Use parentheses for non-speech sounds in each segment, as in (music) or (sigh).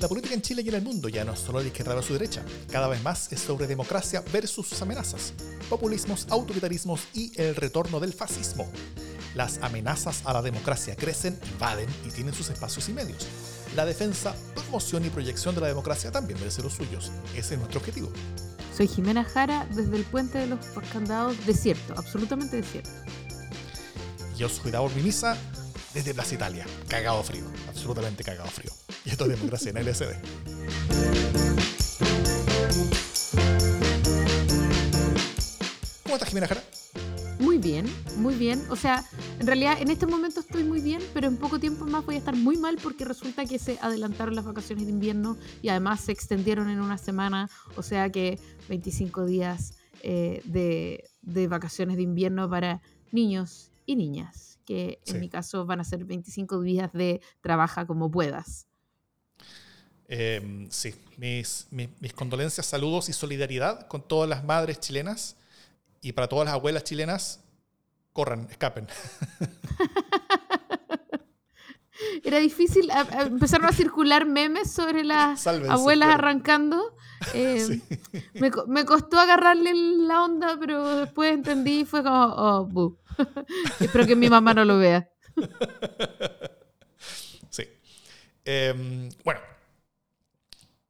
La política en Chile y en el mundo ya no es solo de izquierda versus derecha, cada vez más es sobre democracia versus sus amenazas, populismos, autoritarismos y el retorno del fascismo. Las amenazas a la democracia crecen, invaden y tienen sus espacios y medios. La defensa, promoción y proyección de la democracia también merece los suyos. Ese es nuestro objetivo. Soy Jimena Jara desde el puente de los candados, desierto, absolutamente desierto. Yo soy Davor Mimisa desde Plaza Italia, cagado frío, absolutamente cagado frío. Y esto es democracia en LSD. ¿Cómo estás, Jimena Jara? Muy bien, muy bien. O sea, en realidad en este momento estoy muy bien, pero en poco tiempo más voy a estar muy mal porque resulta que se adelantaron las vacaciones de invierno y además se extendieron en una semana. O sea que 25 días eh, de, de, vacaciones de invierno para niños y niñas, que en mi caso van a ser 25 días de trabaja como puedas. Em, sí, mis, mis, condolencias, saludos y solidaridad con todas las madres chilenas y para todas las abuelas chilenas, corran, escapen. (laughs) Era difícil, empezaron a circular memes sobre las abuelas arrancando. (laughs) Em, me, me, costó agarrarle la onda, pero después entendí y fue como, oh, (laughs) Espero que mi mamá no lo vea. Sí. Em, bueno,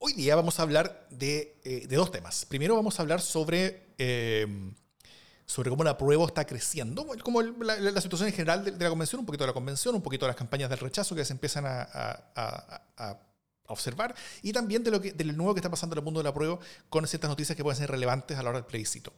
Hoy día vamos a hablar de, eh, dos temas. Primero vamos a hablar sobre, em, sobre cómo la prueba está creciendo, como la, situación en general de, la convención, un poquito de la convención, un poquito de las campañas del rechazo que se empiezan a, observar, y también de lo que, nuevo que está pasando en el mundo de la prueba con ciertas noticias que pueden ser relevantes a la hora del plebiscito.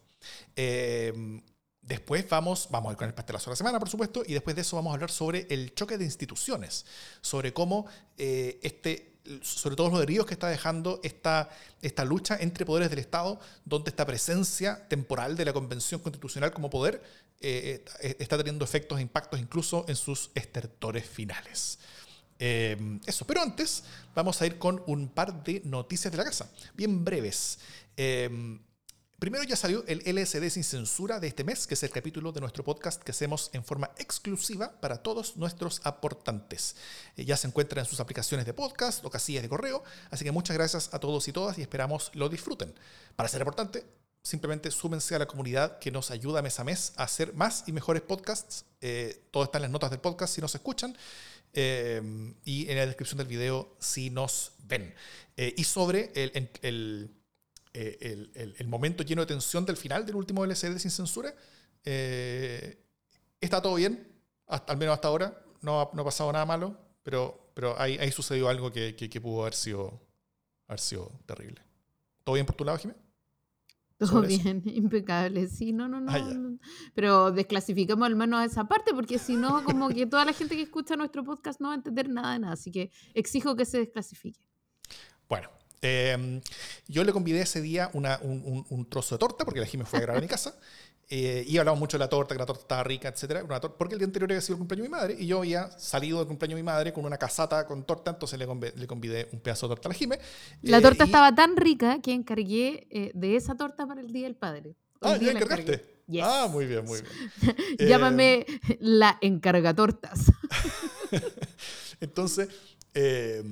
Em, después vamos, vamos a ir con el pastelazo de la semana, por supuesto, y después de eso vamos a hablar sobre el choque de instituciones, sobre cómo eh, este sobre todo los heridos que está dejando esta, esta lucha entre poderes del Estado, donde esta presencia temporal de la Convención Constitucional como poder eh, eh, está teniendo efectos e impactos incluso en sus estertores finales. Eh, eso, pero antes vamos a ir con un par de noticias de la casa, bien breves. Primero ya salió el LSD sin censura de este mes, que es el capítulo de nuestro podcast que hacemos en forma exclusiva para todos nuestros aportantes. Eh, ya se encuentra en sus aplicaciones de podcast o casillas de correo, así que muchas gracias a todos y todas y esperamos lo disfruten. Para ser aportante, simplemente súmense a la comunidad que nos ayuda mes a mes a hacer más y mejores podcasts. Eh, todo está en las notas del podcast si nos escuchan. Eh, y en la descripción del video si nos ven. y sobre el eh, el, momento lleno de tensión del final del último LCD sin censura, eh, está todo bien, al menos hasta ahora, no ha, no ha pasado nada malo, pero, pero ahí, ahí sucedió algo que, que, pudo haber sido, haber sido terrible. ¿Todo bien por tu lado, Jiménez? Todo bien, (laughs) impecable. Sí, no, no, no, ah, Pero desclasificamos al menos esa parte, porque si no, como que toda la gente que escucha nuestro podcast no va a entender nada de nada. Así que exijo que se desclasifique. Bueno, Em, yo le convidé ese día un, trozo de torta, porque la Jimmy fue a grabar a mi casa. (laughs) Eh, y hablamos mucho de la torta, que la torta estaba rica, etc. Porque el día anterior había sido el cumpleaños de mi madre y yo había salido del cumpleaños de mi madre con una casata con torta, entonces le, convidé, un pedazo de torta a la Jime. La torta estaba tan rica que encargué eh, de esa torta para el Día del Padre. ah, ¿ya encargaste? Ah, muy bien, muy bien. (laughs) Llámame la encargatortas. (laughs) entonces, eh,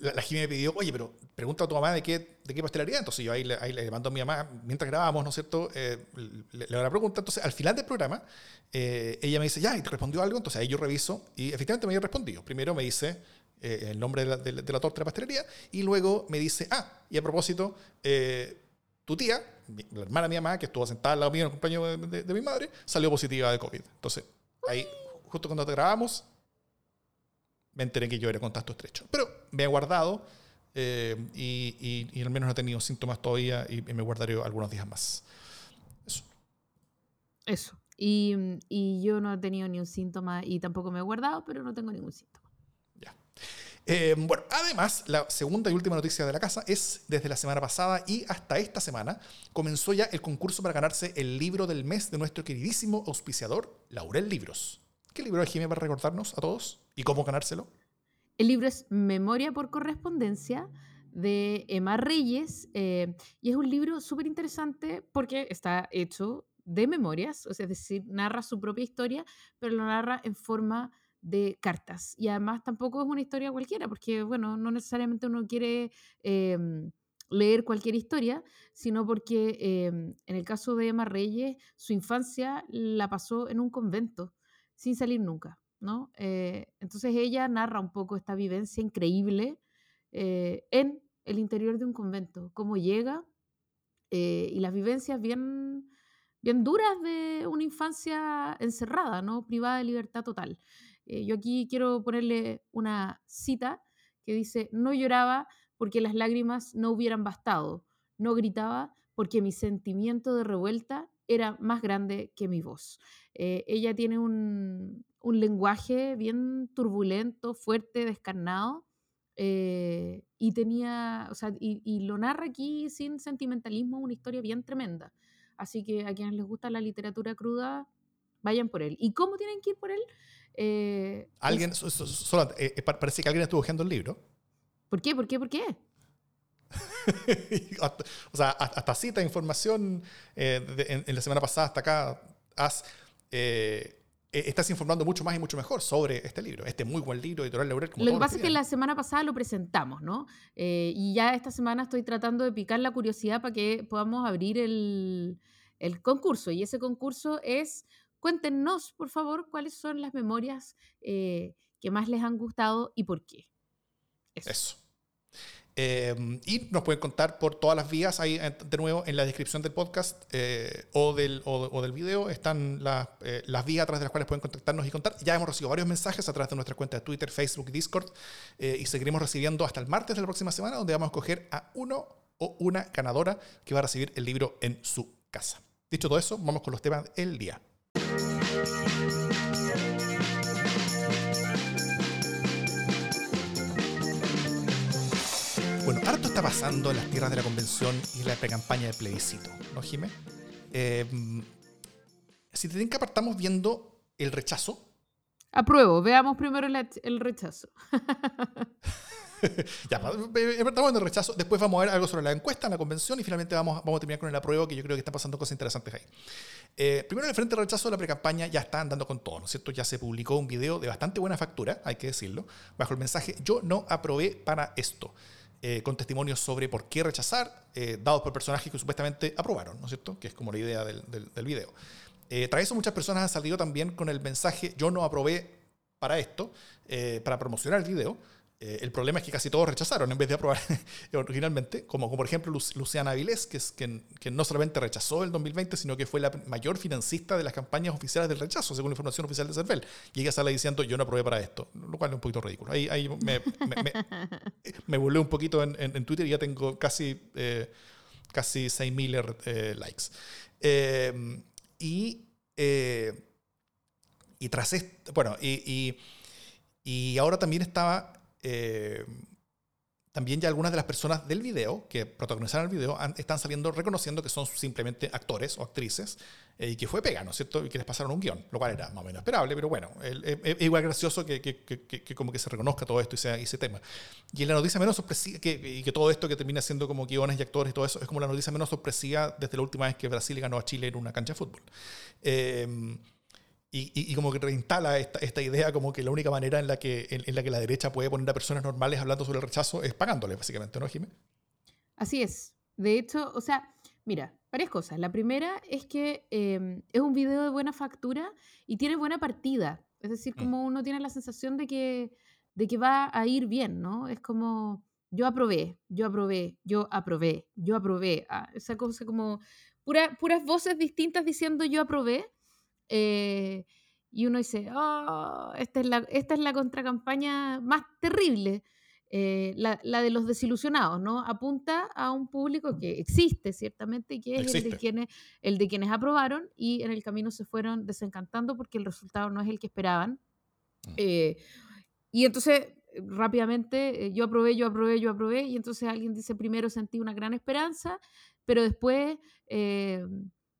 la, la me pidió, oye, pero pregunta a tu mamá de qué, de qué pastelería. Entonces yo ahí le, ahí le mando a mi mamá, mientras grabábamos, ¿no es cierto? Eh, le, le, hago la pregunta. Entonces, al final del programa, eh, ella me dice, ya, ¿y te respondió algo? Entonces ahí yo reviso y efectivamente me había respondido. Primero me dice eh, el nombre de la, de, la, torta de pastelería y luego me dice, ah, y a propósito, tu tía, la hermana de mi mamá, que estuvo sentada al lado mío en el cumpleaños de, de mi madre, salió positiva de COVID. Entonces, ahí, justo cuando te grabamos, me enteré que yo era contacto estrecho. Pero me he guardado eh, y, y, al menos no he tenido síntomas todavía y, me guardaré algunos días más. Eso. Eso. Y, y, yo no he tenido ni un síntoma y tampoco me he guardado, pero no tengo ningún síntoma. Ya. Eh, bueno, además, la segunda y última noticia de la casa es desde la semana pasada y hasta esta semana comenzó ya el concurso para ganarse el libro del mes de nuestro queridísimo auspiciador, Laurel Libros. ¿Qué libro de Jiménez para recordarnos a todos? ¿Y cómo ganárselo? El libro es Memoria por Correspondencia de Emma Reyes eh, y es un libro súper interesante porque está hecho de memorias, o sea, es decir, narra su propia historia, pero lo narra en forma de cartas. Y además tampoco es una historia cualquiera, porque, bueno, no necesariamente uno quiere em, leer cualquier historia, sino porque em, en el caso de Emma Reyes, su infancia la pasó en un convento, sin salir nunca, Eh, entonces ella narra un poco esta vivencia increíble eh, en el interior de un convento, cómo llega eh, y las vivencias bien, bien duras de una infancia encerrada, ¿no? privada de libertad total. yo aquí quiero ponerle una cita que dice, no lloraba porque las lágrimas no hubieran bastado, no gritaba porque mi sentimiento de revuelta era más grande que mi voz. ella tiene un, un lenguaje bien turbulento, fuerte, descarnado, eh, y tenía, o sea, y, lo narra aquí sin sentimentalismo, una historia bien tremenda. Así que a quienes les gusta la literatura cruda, vayan por él. ¿Y cómo tienen que ir por él? Eh, alguien, eh, parece que alguien estuvo buscando el libro. ¿Por qué? ¿Por qué? ¿Por qué? (laughs) o sea, hasta cita información en, la semana pasada hasta acá. Has, estás informando mucho más y mucho mejor sobre este libro, este muy buen libro, Editorial Laurel. Como lo que pasa es que la semana pasada lo presentamos, ¿no? Eh, y ya esta semana estoy tratando de picar la curiosidad para que podamos abrir el, el concurso. Y ese concurso es, cuéntenos, por favor, cuáles son las memorias eh, que más les han gustado y por qué. Eso. Em, y nos pueden contar por todas las vías, ahí de nuevo en la descripción del podcast eh, o, del, o, del video están las, eh, las vías a través de las cuales pueden contactarnos y contar. Ya hemos recibido varios mensajes a través de nuestra cuenta de Twitter, Facebook Discord eh, y seguiremos recibiendo hasta el martes de la próxima semana donde vamos a escoger a uno o una ganadora que va a recibir el libro en su casa. Dicho todo eso, vamos con los temas del día. Harto está pasando en las tierras de la convención y en la pre-campaña de plebiscito, ¿no, Jimé? Eh, si te que apartamos viendo el rechazo. Apruebo, veamos primero el, rechazo. (laughs) ya, apartamos viendo el rechazo, después vamos a ver algo sobre la encuesta en la convención y finalmente vamos, vamos a terminar con el apruebo, que yo creo que está pasando cosas interesantes ahí. Eh, primero, en el frente de rechazo de la pre-campaña ya está andando con todo, ¿no es cierto? Ya se publicó un video de bastante buena factura, hay que decirlo, bajo el mensaje Yo no aprobé para esto. Eh, con testimonios sobre por qué rechazar, eh, dados por personajes que supuestamente aprobaron, ¿no es cierto? Que es como la idea del, del, video. Eh, tras eso muchas personas han salido también con el mensaje yo no aprobé para esto, para promocionar el video, eh, el problema es que casi todos rechazaron en vez de aprobar (laughs) originalmente, como, por ejemplo Luciana Avilés, que, es, que, no solamente rechazó el 2020, sino que fue la mayor financista de las campañas oficiales del rechazo, según la información oficial de CERVEL. Y ella sale diciendo, yo no aprobé para esto, lo cual es un poquito ridículo. Ahí, ahí me, me, volé (laughs) un poquito en, en, Twitter y ya tengo casi, eh, casi 6.000 eh, likes. y, y tras esto, bueno, y, y ahora también estaba eh, también ya algunas de las personas del video, que protagonizaron el video, están saliendo reconociendo que son simplemente actores o actrices eh, y que fue pega, ¿no es cierto? Y que les pasaron un guion, lo cual era más o menos esperable, pero bueno, es igual gracioso que, que, que, como que se reconozca todo esto y, sea, ese tema. Y la noticia menos sorpresiva, y que todo esto que termina siendo como guiones y actores y todo eso, es como la noticia menos sorpresiva desde la última vez que Brasil ganó a Chile en una cancha de fútbol. Eh, y, como que reinstala esta, esta, idea como que la única manera en la que, en, la que la derecha puede poner a personas normales hablando sobre el rechazo es pagándole, básicamente, ¿no, Jimé? Así es. De hecho, o sea, mira, varias cosas. La primera es que em, es un video de buena factura y tiene buena partida. Es decir, mm. como uno tiene la sensación de que, de que va a ir bien, ¿no? Es como, yo aprobé, yo aprobé, yo aprobé, yo aprobé. Ah, esa cosa como pura, puras voces distintas diciendo yo aprobé eh, y uno dice, oh, esta es la, esta es la contracampaña más terrible, eh, la, la, de los desilusionados, ¿no? Apunta a un público que existe, ciertamente, que es el de, quienes, el de quienes aprobaron y en el camino se fueron desencantando porque el resultado no es el que esperaban. Mm. Eh, y entonces, rápidamente, yo aprobé, yo aprobé, yo aprobé, y entonces alguien dice, primero sentí una gran esperanza, pero después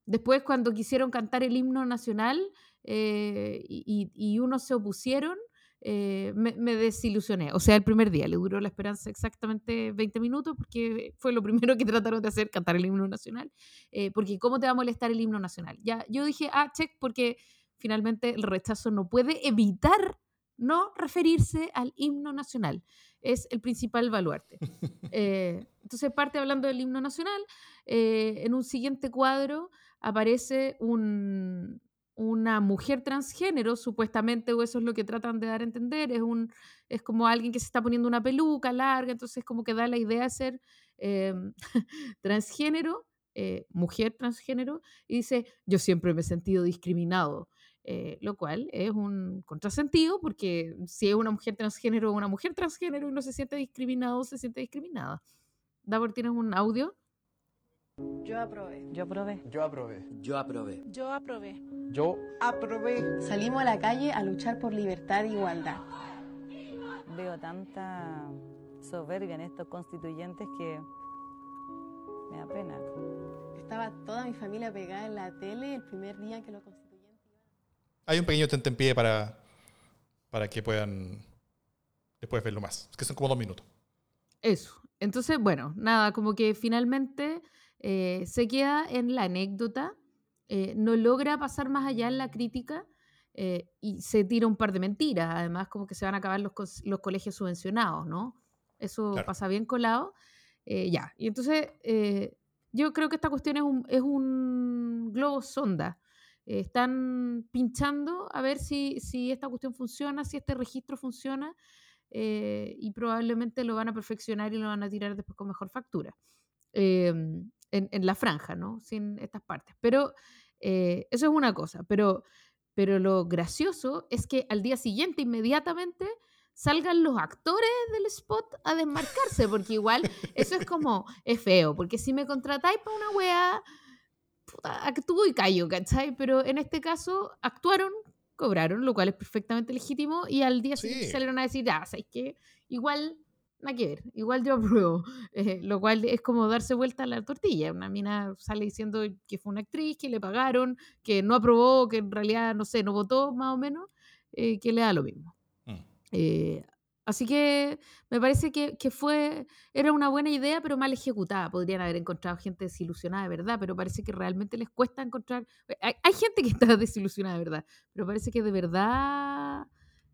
Después, cuando quisieron cantar el himno nacional eh, y, unos se opusieron, eh, me, desilusioné. O sea, el primer día le duró la esperanza exactamente 20 minutos porque fue lo primero que trataron de hacer, cantar el himno nacional. Eh, porque ¿cómo te va a molestar el himno nacional? Ya, yo dije, ah, check, porque finalmente el rechazo no puede evitar no referirse al himno nacional. Es el principal baluarte. (laughs) Eh, entonces parte hablando del himno nacional. Eh, en un siguiente cuadro aparece un, una mujer transgénero, supuestamente, o eso es lo que tratan de dar a entender, es, un, es como alguien que se está poniendo una peluca larga, entonces como que da la idea de ser em, (laughs) transgénero, eh, mujer transgénero, y dice, yo siempre me he sentido discriminado, eh, lo cual es un contrasentido, porque si es una mujer transgénero o una mujer transgénero y no se siente discriminado, se siente discriminada. Davor, ¿tienes un audio? Yo aprobé. Yo aprobé. Yo aprobé. Yo aprobé. Yo aprobé. Yo aprobé. Salimos a la calle a luchar por libertad e igualdad. Veo tanta soberbia en estos constituyentes que me da pena. Estaba toda mi familia pegada en la tele el primer día que los constituyentes. Hay un pequeño tentempié para, para que puedan después verlo más. Es que son como dos minutos. Eso. Entonces, bueno, nada, como que finalmente eh, se queda en la anécdota, eh, no logra pasar más allá en la crítica eh, y se tira un par de mentiras, además como que se van a acabar los, los colegios subvencionados, ¿no? Eso Claro. pasa bien colado. Ya, y entonces yo creo que esta cuestión es un, es un globo sonda. Eh, están pinchando a ver si, si esta cuestión funciona, si este registro funciona, eh, y probablemente lo van a perfeccionar y lo van a tirar después con mejor factura. Eh, en, en la franja, ¿no? Sin estas partes. Pero eh, eso es una cosa. Pero, pero lo gracioso es que al día siguiente, inmediatamente, salgan los actores del spot a desmarcarse, porque igual eso es como, es feo, porque si me contratáis para una weá, puta, actúo y callo, ¿cachai? Pero en este caso actuaron, cobraron, lo cual es perfectamente legítimo, y al día siguiente Sí. salieron a decir, ah, ¿sabes qué? Igual, nada que ver, igual yo (laughs) apruebo, eh, lo cual es como darse vuelta a la tortilla. Una mina sale diciendo que fue una actriz, que le pagaron, que no aprobó, que en realidad, no sé, no votó más o menos, eh, que le da lo mismo. Mm. Eh, así que me parece que, que fue, era una buena idea, pero mal ejecutada. Podrían haber encontrado gente desilusionada de verdad, pero parece que realmente les cuesta encontrar. Hay, hay gente que (laughs) está desilusionada de verdad, pero parece que de verdad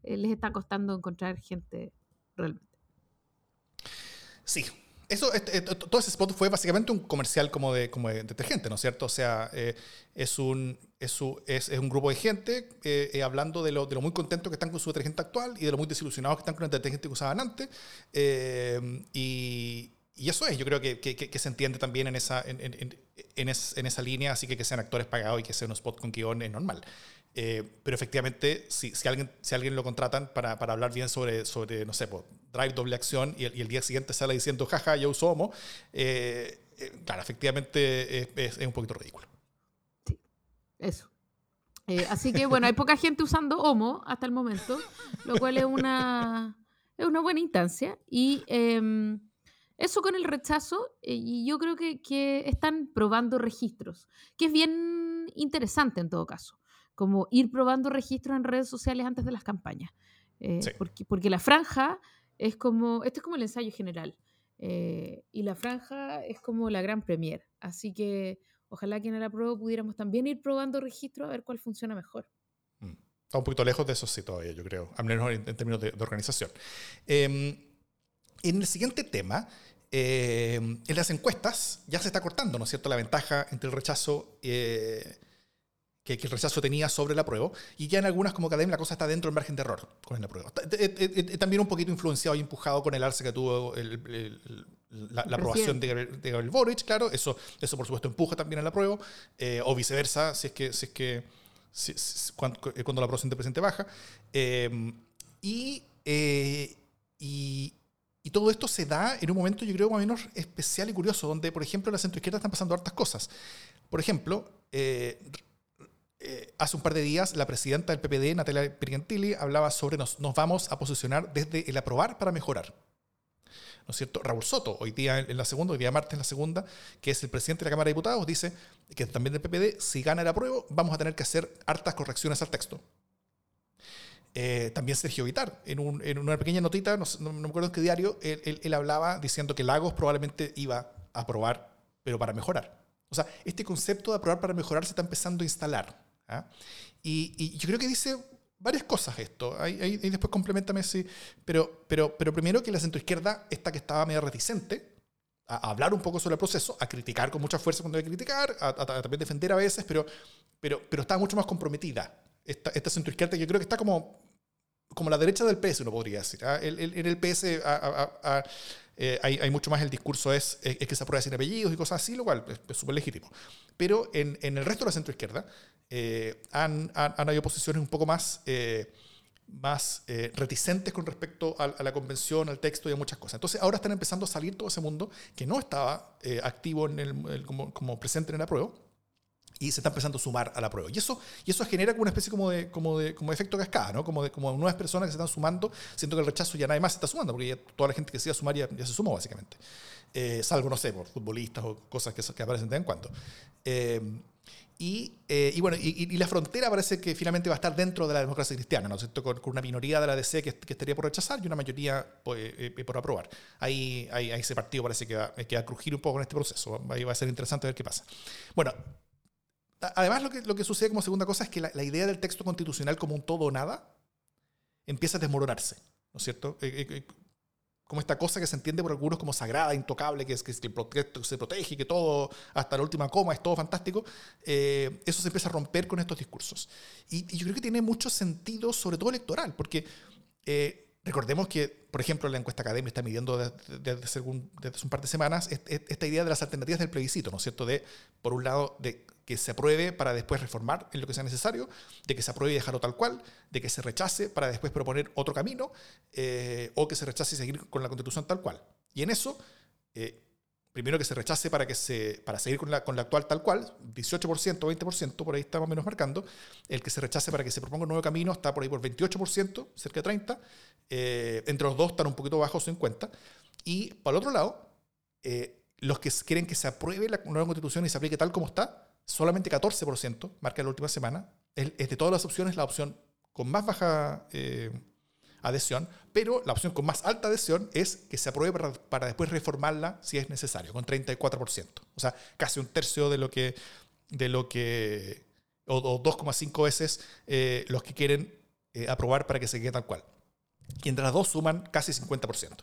les está costando encontrar gente realmente. Sí. Eso, este, to- todo ese spot fue básicamente un comercial como de, como de detergente, ¿no es cierto? O sea, eh, es, un, es, un- es, es un grupo de gente hablando de lo, de lo muy contentos que están con su detergente actual y de lo muy desilusionados que están con el detergente que usaban antes. Y, y eso es, yo creo que, que- se entiende también en esa, en, en- en- en esa línea, así que que sean actores pagados y que sea un spot con guion es normal. Eh, pero efectivamente, si, si, alguien, si alguien lo contratan para, para hablar bien sobre, sobre no sé, po, Drive doble acción y el, y el día siguiente sale diciendo, jaja, yo uso Homo, eh, eh, claro, efectivamente es, es- un poquito ridículo. Eso. Eh, así que bueno, hay poca gente usando Homo hasta el momento, lo cual es una, es una buena instancia. Y em, eso con el rechazo, eh, y yo creo que, que están probando registros, que es bien interesante en todo caso, como ir probando registros en redes sociales antes de las campañas. Eh, Sí. porque, porque la franja es como, este es como el ensayo general, eh, y la franja es como la gran premier. Así que ojalá que en la prueba pudiéramos también ir probando registros a ver cuál funciona mejor. Mm. Está un poquito lejos de eso sí todavía, yo creo, al menos en, en términos de, de organización. Eh, en el siguiente tema, eh, en las encuestas ya se está cortando, ¿no es cierto?, la ventaja entre el rechazo eh, que, que el rechazo tenía sobre la prueba, y ya en algunas como Academia la cosa está dentro del margen de error con la prueba. También un poquito influenciado y empujado con el alce que tuvo el- el- el- la, la aprobación de Gabriel, de Gabriel Boric, claro, eso, eso por supuesto empuja también a la prueba, eh, o viceversa, si es que, si es que si- si- cuando, cuando la aprobación del presidente baja. Eh, y, eh, y, y todo esto se da en un momento, yo creo, más o menos especial y curioso, donde, por ejemplo, en la centroizquierda están pasando hartas cosas. Por ejemplo, eh, eh, hace un par de días la presidenta del PPD, Natalia Pirgentili, hablaba sobre nos, nos vamos a posicionar desde el aprobar para mejorar. ¿No es cierto? Raúl Soto, hoy día en la segunda, hoy día martes en la segunda, que es el presidente de la Cámara de Diputados, dice que también del PPD, si gana el apruebo, vamos a tener que hacer hartas correcciones al texto. Eh, también Sergio Vitar, en, un- en una pequeña notita, no, me acuerdo en qué diario, él, él- él hablaba diciendo que Lagos probablemente iba a aprobar, pero para mejorar. O sea, este concepto de aprobar para mejorar se está empezando a instalar. ¿Ah? Y, y yo creo que dice varias cosas esto. Ahí, ahí- después complementame si. Pero, pero, pero primero que la centroizquierda, esta que estaba medio reticente a, hablar un poco sobre el proceso, a criticar con mucha fuerza cuando hay que criticar, a, a- a también defender a veces, pero, pero, pero estaba mucho más comprometida. Esta, esta centroizquierda yo creo que está como, como la derecha del PS, uno podría decir. ¿ah? El- el- En el PS a- a- a- eh, hay, hay mucho más el discurso es, es que se aprueba sin apellidos y cosas así, lo cual es es súper legítimo. Pero en, en el resto de la centroizquierda eh, han, han, han habido posiciones un poco más, eh, más eh, reticentes con respecto a, a la convención, al texto y a muchas cosas. Entonces ahora están empezando a salir todo ese mundo que no estaba eh, activo en el, el- como, como presente en el apruebo y se está empezando a sumar a la prueba. Y eso, y eso genera como una especie como de, como de, como efecto cascada, ¿no? Como, de, como nuevas personas que se están sumando, siento que el rechazo ya nadie más se está sumando, porque ya toda la gente que se iba a sumar ya, ya se sumó, básicamente. Eh, salvo, no sé, por futbolistas o cosas que, que aparecen de vez en cuando. Eh, y, eh, y bueno, y, y la frontera parece que finalmente va a estar dentro de la democracia cristiana, ¿no es? Con, con una minoría de la DC que, que estaría por rechazar y una mayoría pues, eh, por aprobar. Ahí, ahí, ahí ese partido parece que va, que va a crujir un poco en este proceso. Ahí va a ser interesante ver qué pasa. Bueno, además lo que, lo que sucede como segunda cosa es que la, la idea del texto constitucional como un todo o nada empieza a desmoronarse, ¿no es cierto? Eh, eh, eh, como esta cosa que se entiende por algunos como sagrada, intocable, que es que, se protege que todo, hasta la última coma, es todo fantástico, eh, eso se empieza a romper con estos discursos. Y, y yo creo que tiene mucho sentido, sobre todo electoral, porque eh, recordemos que, por ejemplo, la encuesta académica está midiendo desde, desde hace algún- desde un par de semanas est- est- esta idea de las alternativas del plebiscito, ¿no es cierto? De, por un lado, de que se apruebe para después reformar en lo que sea necesario, de que se apruebe y dejarlo tal cual, de que se rechace para después proponer otro camino, eh, o que se rechace y seguir con la constitución tal cual. Y en eso, eh, primero que se rechace para, que se, para seguir con la, con la actual tal cual, 18%, 20%, por ahí o menos marcando, el que se rechace para que se proponga un nuevo camino está por ahí por 28%, cerca de 30%, eh, entre los dos están un poquito bajos, 50%, y por el otro lado, eh, los que quieren que se apruebe la nueva constitución y se aplique tal como está, solamente 14%, marca la última semana, es, de todas las opciones la opción con más baja eh, adhesión, pero la opción con más alta adhesión es que se apruebe para, después reformarla si es necesario, con 34%. O sea, casi un tercio de lo que, de lo que o, o 2,5 veces eh, los que quieren eh, aprobar para que se quede tal cual. Y entre las dos suman casi 50%.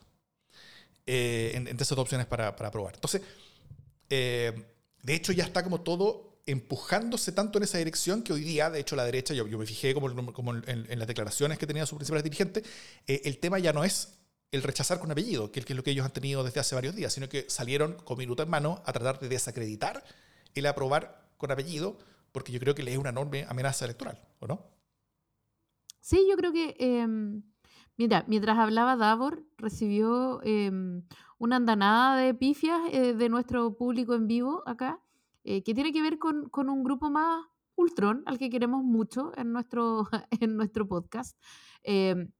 Eh, en- entre esas dos opciones para, para aprobar. Entonces, de hecho, ya está como todo empujándose tanto en esa dirección que hoy día, de hecho, la derecha, yo, yo me fijé como, en, las declaraciones que tenían sus principales dirigentes, eh, el tema ya no es el rechazar con apellido, que es lo que ellos han tenido desde hace varios días, sino que salieron con minuto en mano a tratar de desacreditar el aprobar con apellido, porque yo creo que le es una enorme amenaza electoral, ¿o no? Sí, yo creo que, em, mira, mientras hablaba Davor, recibió em, una andanada de pifias eh, de nuestro público en vivo acá, eh, que tiene que ver con, con un grupo más ultrón, al que queremos mucho en nuestro, (laughs) en nuestro podcast. Em,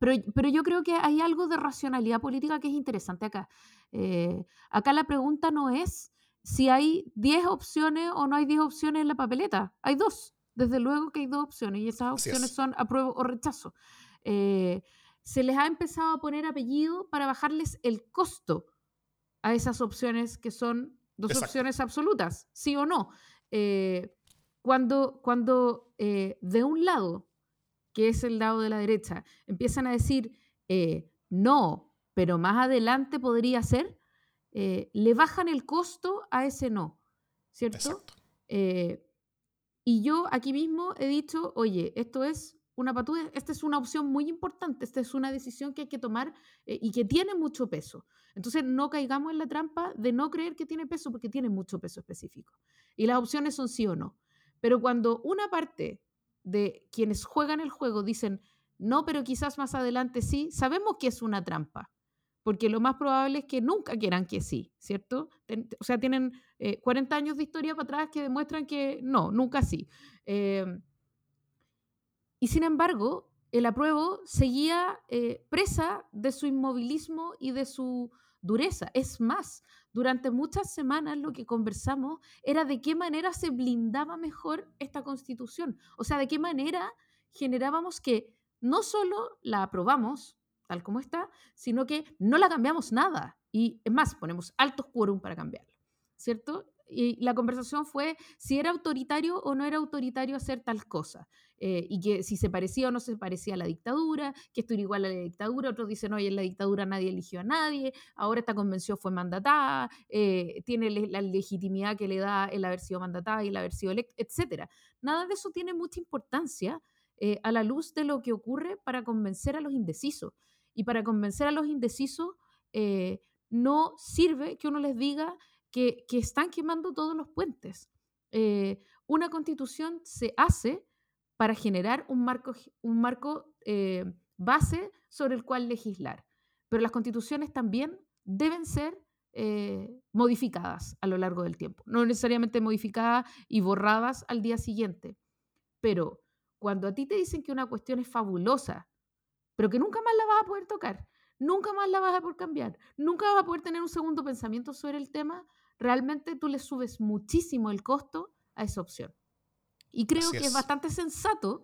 pero, pero yo creo que hay algo de racionalidad política que es interesante acá. Eh, acá la pregunta no es si hay 10 opciones o no hay 10 opciones en la papeleta. Hay dos. Desde luego que hay dos opciones y esas opciones es. son apruebo o rechazo. Eh, se les ha empezado a poner apellido para bajarles el costo a esas opciones que son dos Exacto. opciones absolutas, sí o no. Eh, cuando cuando eh, de un lado, que es el lado de la derecha, empiezan a decir eh, no, pero más adelante podría ser, le bajan el costo a ese no, ¿cierto? Y yo aquí mismo he dicho, oye, esto es una patuda, esta es una opción muy importante, esta es una decisión que hay que tomar eh, y que tiene mucho peso. Entonces no caigamos en la trampa de no creer que tiene peso porque tiene mucho peso específico. Y las opciones son sí o no. Pero cuando una parte de quienes juegan el juego dicen, no, pero quizás más adelante sí, sabemos que es una trampa. Porque lo más probable es que nunca quieran que sí, ¿cierto? Ten- O sea, tienen eh, 40 años de historia para atrás que demuestran que no, nunca sí. Eh, y sin embargo, el apruebo seguía eh, presa de su inmovilismo y de su dureza. Es más, durante muchas semanas lo que conversamos era de qué manera se blindaba mejor esta constitución. O sea, de qué manera generábamos que no solo la aprobamos tal como está, sino que no la cambiamos nada. Y es más, ponemos altos quórum para cambiarla, ¿cierto? Y la conversación fue si era autoritario o no era autoritario hacer tal cosa. Eh, y que si se parecía o no se parecía a la dictadura, que esto era igual a la dictadura, otros dicen, oye, en la dictadura nadie eligió a nadie, ahora esta convención fue mandatada, eh, tiene la legitimidad que le da el haber sido mandatada y el haber sido electa, etc. Nada de eso tiene mucha importancia eh, a la luz de lo que ocurre para convencer a los indecisos. Y para convencer a los indecisos eh, no sirve que uno les diga que, que están quemando todos los puentes. Eh, una constitución se hace para generar un marco, un marco eh, base sobre el cual legislar. Pero las constituciones también deben ser eh, modificadas a lo largo del tiempo. No necesariamente modificadas y borradas al día siguiente. Pero cuando a ti te dicen que una cuestión es fabulosa, pero que nunca más la vas a poder tocar, nunca más la vas a poder cambiar, nunca vas a poder tener un segundo pensamiento sobre el tema, realmente tú le subes muchísimo el costo a esa opción. Y creo Así que es. es. bastante sensato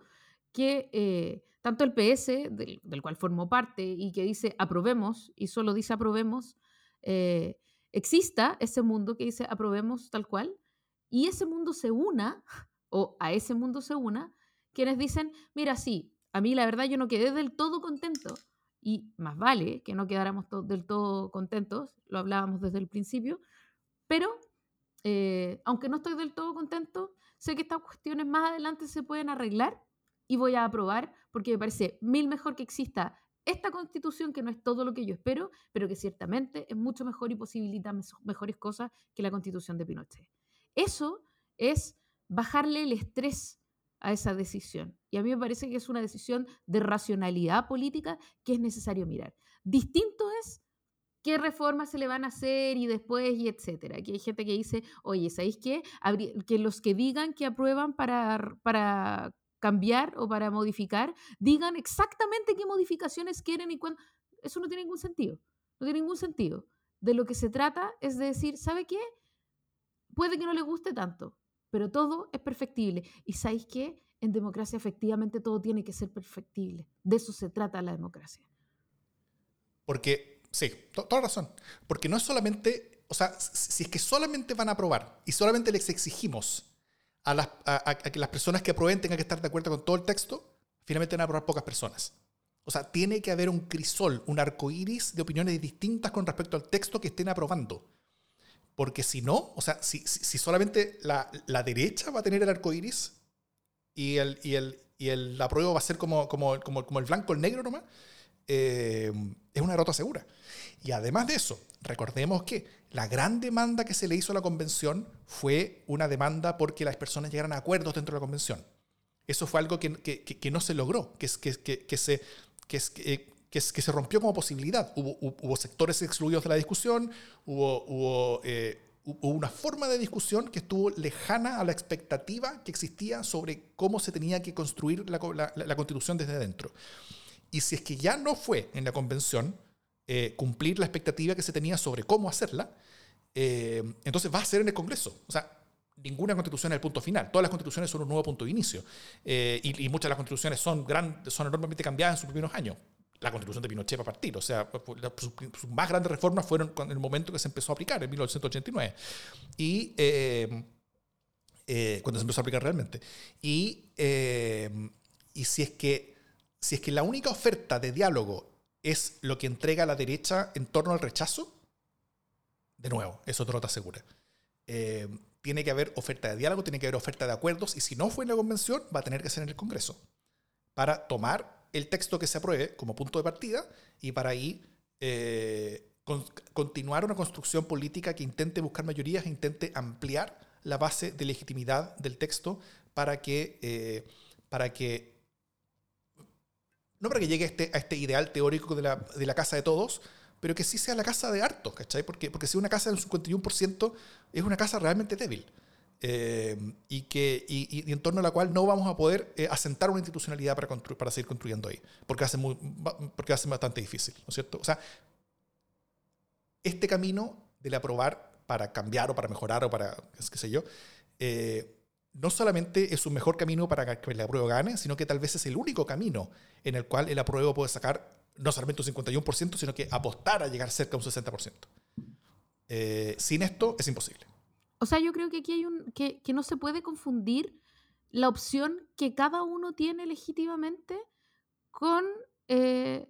que eh, tanto el PS, del, del cual formo parte, y que dice aprobemos, y solo dice aprobemos, eh, exista ese mundo que dice aprobemos tal cual, y ese mundo se una, (laughs) o a ese mundo se una, quienes dicen, mira, sí, a mí la verdad yo no quedé del todo contento, y más vale que no quedáramos to- del todo contentos, lo hablábamos desde el principio, pero eh, aunque no estoy del todo contento, sé que estas cuestiones más adelante se pueden arreglar y voy a aprobar porque me parece mil mejor que exista esta constitución que no es todo lo que yo espero, pero que ciertamente es mucho mejor y posibilita mejores cosas que la constitución de Pinochet. Eso es bajarle el estrés a esa decisión. Y a mí me parece que es una decisión de racionalidad política que es necesario mirar. Distinto qué reformas se le van a hacer y después y etcétera. Aquí hay gente que dice, oye, ¿sabéis qué? Que los que digan que aprueban para, para cambiar o para modificar, digan exactamente qué modificaciones quieren y cuándo. Eso no tiene ningún sentido. No tiene ningún sentido. De lo que se trata es de decir, ¿sabe qué? Puede que no le guste tanto, pero todo es perfectible. ¿Y sabéis qué? En democracia efectivamente todo tiene que ser perfectible. De eso se trata la democracia. Porque, sí, to- toda razón. Porque no es solamente, o sea, si es que solamente van a aprobar y solamente les exigimos a, las, a, que las personas que aprueben tengan que estar de acuerdo con todo el texto, finalmente van a aprobar pocas personas. O sea, tiene que haber un crisol, un arco iris de opiniones distintas con respecto al texto que estén aprobando. Porque si no, o sea, si, si, si solamente la, la derecha va a tener el arco iris y el, y el, y el apruebo va a ser como, como, como, como el blanco, el negro nomás, eh, es una derrota segura. Y además de eso, recordemos que la gran demanda que se le hizo a la convención fue una demanda porque las personas llegaran a acuerdos dentro de la convención. Eso fue algo que, que- que- no se logró, que, que, se, que, es- que, se rompió como posibilidad. Hubo, hu- hubo sectores excluidos de la discusión, hubo, eh, hu- hubo una forma de discusión que estuvo lejana a la expectativa que existía sobre cómo se tenía que construir la, la- la- constitución desde dentro. Y si es que ya no fue en la convención eh, cumplir la expectativa que se tenía sobre cómo hacerla, eh, entonces va a ser en el Congreso. O sea, ninguna constitución es el punto final. Todas las constituciones son un nuevo punto de inicio. Eh, y, y muchas de las constituciones son, gran, son enormemente cambiadas en sus primeros años. La constitución de Pinochet va a partir. O sea, sus, más grandes reformas fueron en el momento que se empezó a aplicar, en 1989. Y. eh, eh, cuando se empezó a aplicar realmente. Y, eh, y si, es que, si es que la única oferta de diálogo es lo que entrega la derecha en torno al rechazo, de nuevo, eso te lo te asegura. Eh, tiene que haber oferta de diálogo, tiene que haber oferta de acuerdos, y si no fue en la convención, va a tener que ser en el Congreso, para tomar el texto que se apruebe como punto de partida y para ahí eh, con- continuar una construcción política que intente buscar mayorías e intente ampliar la base de legitimidad del texto para que, eh, para que no para que llegue a este, a este ideal teórico de la, de la casa de todos, pero que sí sea la casa de hartos, ¿cachai? Porque, porque si una casa del 51% es una casa realmente débil. eh, y, que, y, en torno a la cual no vamos a poder eh, asentar una institucionalidad para, para seguir construyendo ahí, porque hace, muy, porque hace bastante difícil, ¿no es cierto? O sea, este camino del aprobar para cambiar o para mejorar o para, qué sé yo, eh, no solamente es un mejor camino para que el apruebo gane, sino que tal vez es el único camino en el cual el apruebo puede sacar no solamente un 51%, sino que apostar a llegar cerca a un 60%. Eh, sin esto es imposible. O sea, yo creo que aquí hay un. que, no se puede confundir la opción que cada uno tiene legítimamente con, eh,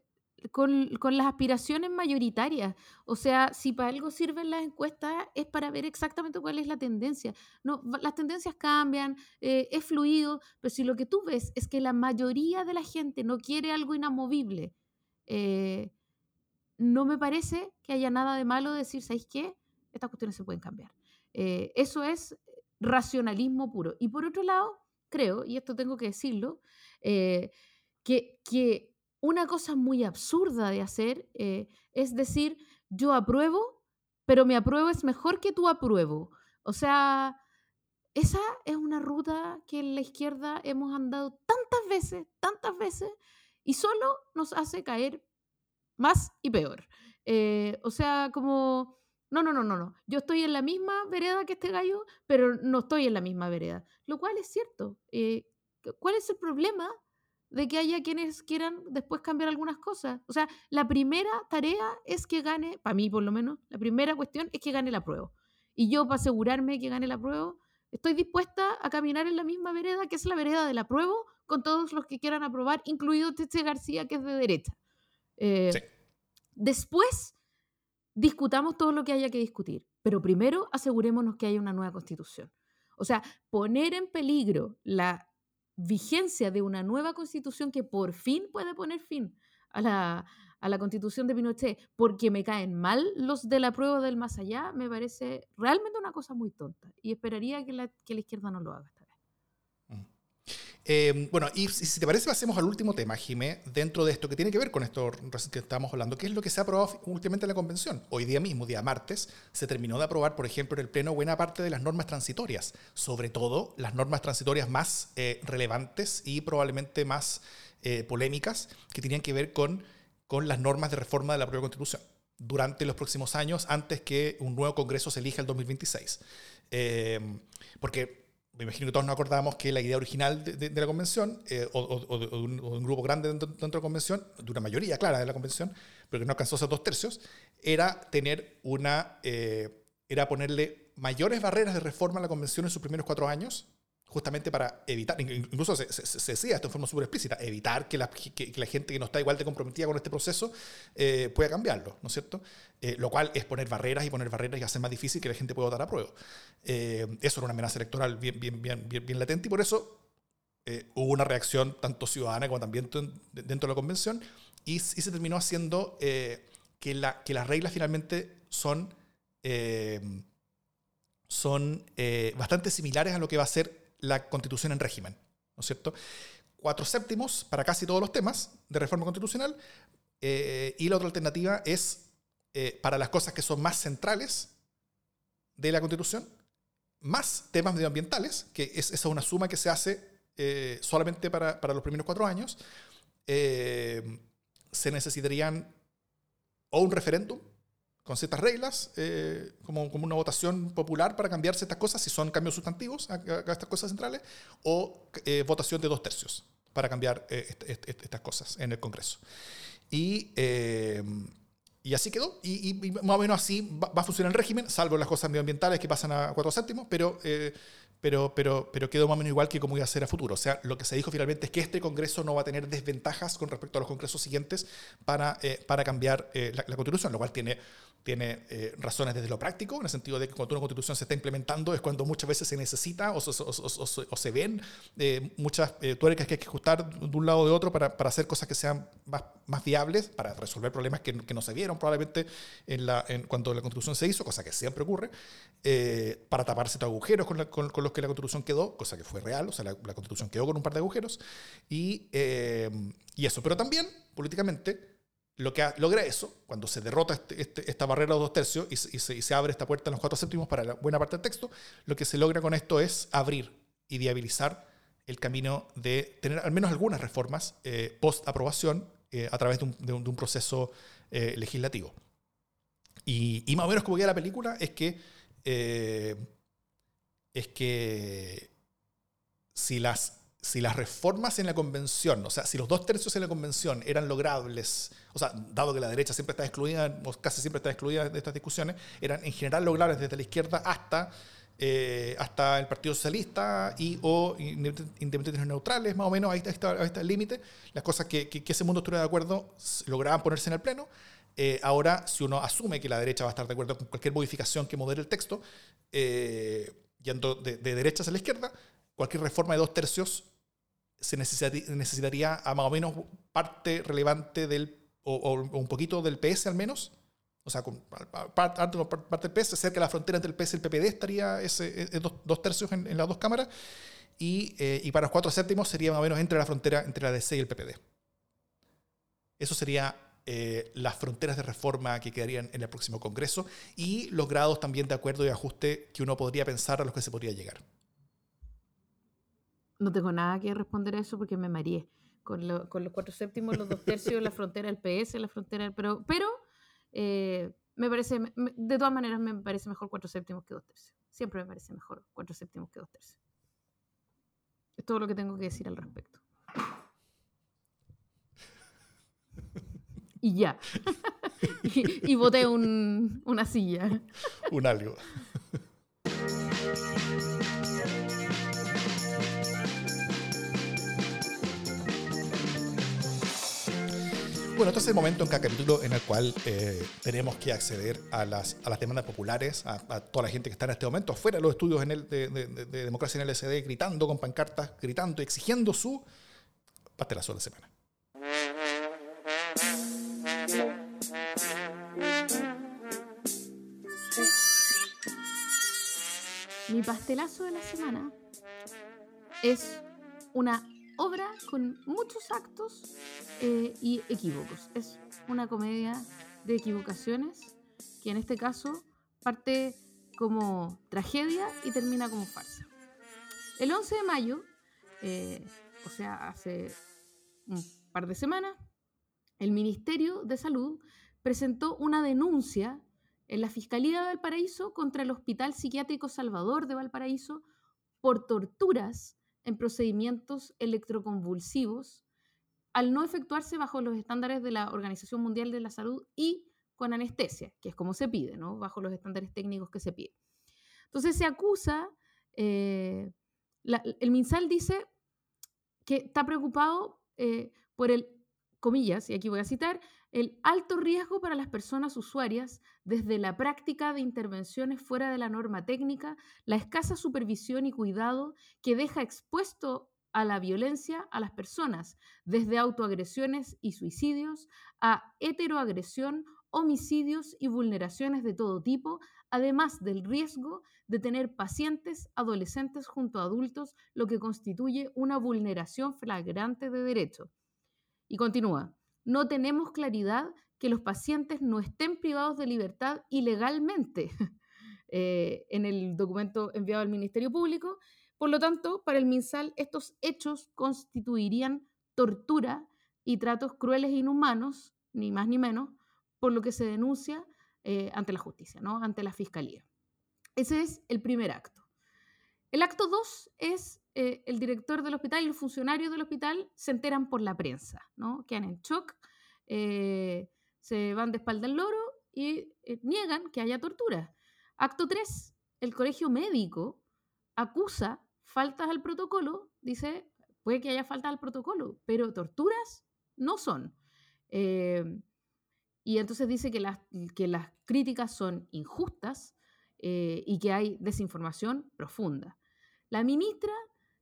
con, las aspiraciones mayoritarias. O sea, si para algo sirven las encuestas es para ver exactamente cuál es la tendencia. No, las tendencias cambian, eh, es fluido, pero si lo que tú ves es que la mayoría de la gente no quiere algo inamovible, eh, no me parece que haya nada de malo decir, ¿sabéis qué? Estas cuestiones se pueden cambiar. Eh, eso es racionalismo puro. Y por otro lado, creo, y esto tengo que decirlo, eh, que, que una cosa muy absurda de hacer eh, es decir, yo apruebo, pero mi apruebo es mejor que tu apruebo. O sea, esa es una ruta que en la izquierda hemos andado tantas veces, tantas veces, y solo nos hace caer más y peor. Eh, o sea, como, no, no, no, no, no. Yo estoy en la misma vereda que este gallo, pero no estoy en la misma vereda. Lo cual es cierto. Eh, cu- ¿Cuál es el problema de que haya quienes quieran después cambiar algunas cosas? O sea, la primera tarea es que gane, para mí por lo menos, la primera cuestión es que gane la prueba. Y yo, para asegurarme que gane la prueba, estoy dispuesta a caminar en la misma vereda, que es la vereda de la prueba, con todos los que quieran aprobar, incluido Tete García, que es de derecha. Eh, Sí. Después, discutamos todo lo que haya que discutir, pero primero asegurémonos que haya una nueva constitución. O sea, poner en peligro la vigencia de una nueva constitución que por fin puede poner fin a la, a la constitución de Pinochet porque me caen mal los de la prueba del más allá, me parece realmente una cosa muy tonta y esperaría que la, que la izquierda no lo haga. Eh, bueno, y si te parece, pasemos al último tema, Jimé, dentro de esto que tiene que ver con esto que estamos hablando, que es lo que se ha aprobado últimamente en la convención. Hoy día mismo, día martes, se terminó de aprobar, por ejemplo, en el Pleno buena parte de las normas transitorias, sobre todo las normas transitorias más eh, relevantes y probablemente más eh, polémicas, que tenían que ver con, con las normas de reforma de la propia Constitución durante los próximos años, antes que un nuevo Congreso se elija el 2026. Eh, porque me imagino que todos nos acordábamos que la idea original de, de- de la convención, eh, o, o- o de un, o de un grupo grande dentro, dentro de la convención, de una mayoría clara de la convención, pero que no alcanzó ser dos tercios, era tener una, eh, era ponerle mayores barreras de reforma a la convención en sus primeros cuatro años, justamente para evitar, in- incluso se, decía esto en forma súper explícita, evitar que la, gente que no está igual de comprometida con este proceso eh, pueda cambiarlo, ¿no es cierto? Eh, lo cual es poner barreras y poner barreras y hacer más difícil que la gente pueda votar a prueba. Eh, eso era una amenaza electoral bien, latente y por eso hubo una reacción tanto ciudadana como también dentro de la convención y, y se terminó haciendo que, que las reglas finalmente son, son bastante similares a lo que va a ser la constitución en régimen, ¿no es cierto? Cuatro séptimos para casi todos los temas de reforma constitucional eh, y la otra alternativa es eh, para las cosas que son más centrales de la constitución, más temas medioambientales, que es, esa es una suma que se hace eh, solamente para, para los primeros cuatro años, se necesitarían o un referéndum con ciertas reglas, eh, como, como una votación popular para cambiar ciertas cosas, si son cambios sustantivos a, a- estas cosas centrales, o eh, votación de dos tercios para cambiar eh, est- est- est- estas cosas en el Congreso. Y, eh, y así quedó. Y, y- más o menos así va, va a funcionar el régimen, salvo las cosas medioambientales que pasan a cuatro séptimos, pero, eh, pero, pero, pero quedó más o menos igual que como iba a ser a futuro. O sea, lo que se dijo finalmente es que este Congreso no va a tener desventajas con respecto a los congresos siguientes para, eh, para cambiar la, la Constitución, lo cual tiene, tiene eh, razones desde lo práctico, en el sentido de que cuando una Constitución se está implementando es cuando muchas veces se necesita o, o- o- o se ven eh, muchas eh, tuercas que hay que ajustar de un lado o de otro para, para hacer cosas que sean más, más viables, para resolver problemas que, que no se vieron probablemente en la, en, cuando la Constitución se hizo, cosa que siempre ocurre, eh, para tapar ciertos agujeros con, la- con- con los que la Constitución quedó, cosa que fue real, o sea, la, la Constitución quedó con un par de agujeros, y, eh, y eso. Pero también, políticamente, lo que logra eso, cuando se derrota este- este- esta barrera de dos tercios y se, abre esta puerta en los cuatro séptimos para la buena parte del texto, lo que se logra con esto es abrir y viabilizar el camino de tener al menos algunas reformas eh, post aprobación eh, a través de un, proceso eh, legislativo. Y, más o menos como queda la película es que es que si las, si las reformas en la convención, o sea, si los dos tercios en la convención eran logrables, o sea, dado que la derecha siempre está excluida, o casi siempre está excluida de estas discusiones, eran en general logrables desde la izquierda hasta eh, hasta el Partido Socialista y o independientes neutrales, más o menos, ahí está, ahí está el límite. Las cosas que, que, ese mundo estuviera de acuerdo lograban ponerse en el Pleno. Eh, ahora, si uno asume que la derecha va a estar de acuerdo con cualquier modificación que modere el texto, eh, yendo de, de derecha hacia la izquierda, cualquier reforma de dos tercios se necesitaría, a más o menos parte relevante del, o, un poquito del PS al menos, o sea, con parte, del PS, cerca de la frontera entre el PS y el PPD estaría ese, e, e, dos, tercios en, las dos cámaras, y, eh, y, para los cuatro séptimos sería más o menos entre la frontera entre la DC y el PPD. Eso sería eh, las fronteras de reforma que quedarían en el próximo Congreso y los grados también de acuerdo y ajuste que uno podría pensar a los que se podría llegar. No tengo nada que responder a eso porque me mareé. Con, los cuatro séptimos, los dos tercios, la frontera del PS, la frontera del... Pero, pero eh, me parece, de todas maneras me parece mejor cuatro séptimos que dos tercios. Siempre me parece mejor cuatro séptimos que dos tercios. Es todo lo que tengo que decir al respecto. Y ya. (laughs) y, y boté un, una silla. un algo. Bueno, este es el momento en cada capítulo en el cual eh, tenemos que acceder a las, a las demandas populares, a, toda la gente que está en este momento afuera de los estudios en el, de, democracia en el SD, gritando con pancartas, gritando, exigiendo su pastelazo de la semana. Mi pastelazo de la semana es una obra con muchos actos eh, y equívocos. Es una comedia de equivocaciones que en este caso parte como tragedia y termina como farsa. El 11 de mayo, eh, o sea, hace un par de semanas, el Ministerio de Salud presentó una denuncia en la Fiscalía de Valparaíso contra el Hospital Psiquiátrico Salvador de Valparaíso por torturas en procedimientos electroconvulsivos al no efectuarse bajo los estándares de la Organización Mundial de la Salud y con anestesia, que es como se pide, ¿no? bajo los estándares técnicos que se pide. Entonces se acusa, eh, el MinSal dice que está preocupado eh, por el, comillas, y aquí voy a citar, el alto riesgo para las personas usuarias desde la práctica de intervenciones fuera de la norma técnica, la escasa supervisión y cuidado que deja expuesto a la violencia a las personas, desde autoagresiones y suicidios a heteroagresión, homicidios y vulneraciones de todo tipo, además del riesgo de tener pacientes adolescentes junto a adultos, lo que constituye una vulneración flagrante de derecho. Y continúa no tenemos claridad que los pacientes no estén privados de libertad ilegalmente (laughs) eh, en el documento enviado al Ministerio Público. Por lo tanto, para el MinSal, estos hechos constituirían tortura y tratos crueles e inhumanos, ni más ni menos, por lo que se denuncia eh, ante la justicia, ¿no? ante la fiscalía. Ese es el primer acto. El acto 2 es eh, el director del hospital y los funcionarios del hospital se enteran por la prensa, ¿no? Quedan en shock, eh, se van de espalda al loro y eh, niegan que haya tortura. Acto 3, el colegio médico acusa faltas al protocolo, dice, puede que haya faltas al protocolo, pero torturas no son. y entonces dice que las, que las críticas son injustas y que hay desinformación profunda. La ministra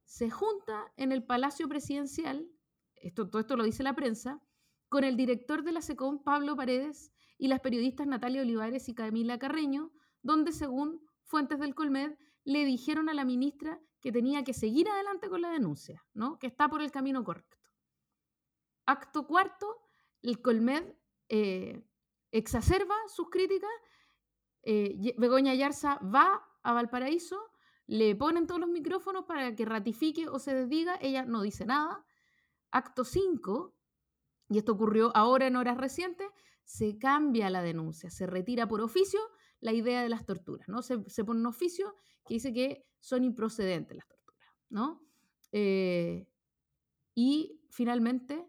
se junta en el Palacio Presidencial, esto, todo esto lo dice la prensa, con el director de la SECOM, Pablo Paredes, y las periodistas Natalia Olivares y Camila Carreño, donde, según fuentes del Colmed, le dijeron a la ministra que tenía que seguir adelante con la denuncia, ¿no? que está por el camino correcto. Acto cuarto, el Colmed eh, exacerba sus críticas, eh, Begoña Yarza va a Valparaíso le ponen todos los micrófonos para que ratifique o se desdiga, ella no dice nada. Acto 5, y esto ocurrió ahora en horas recientes, se cambia la denuncia, se retira por oficio la idea de las torturas, ¿no? Se, pone un oficio que dice que son improcedentes las torturas, ¿no? Eh, y finalmente,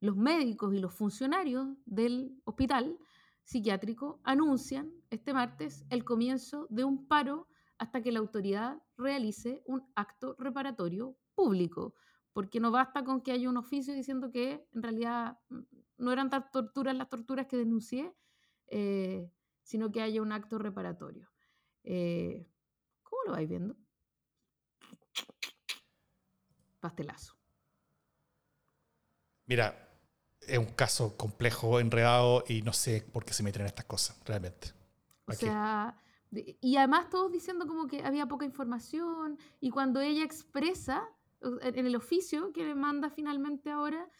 los médicos y los funcionarios del hospital psiquiátrico anuncian este martes el comienzo de un paro hasta que la autoridad realice un acto reparatorio público, porque no basta con que haya un oficio diciendo que en realidad no eran tan torturas las torturas que denuncié, eh, sino que haya un acto reparatorio. Eh, ¿Cómo lo vais viendo? Pastelazo. Mira, es un caso complejo, enredado y no sé por qué se meten en estas cosas, realmente. O Aquí. sea, y además todos diciendo como que había poca información y cuando ella expresa en el oficio que le manda finalmente ahora,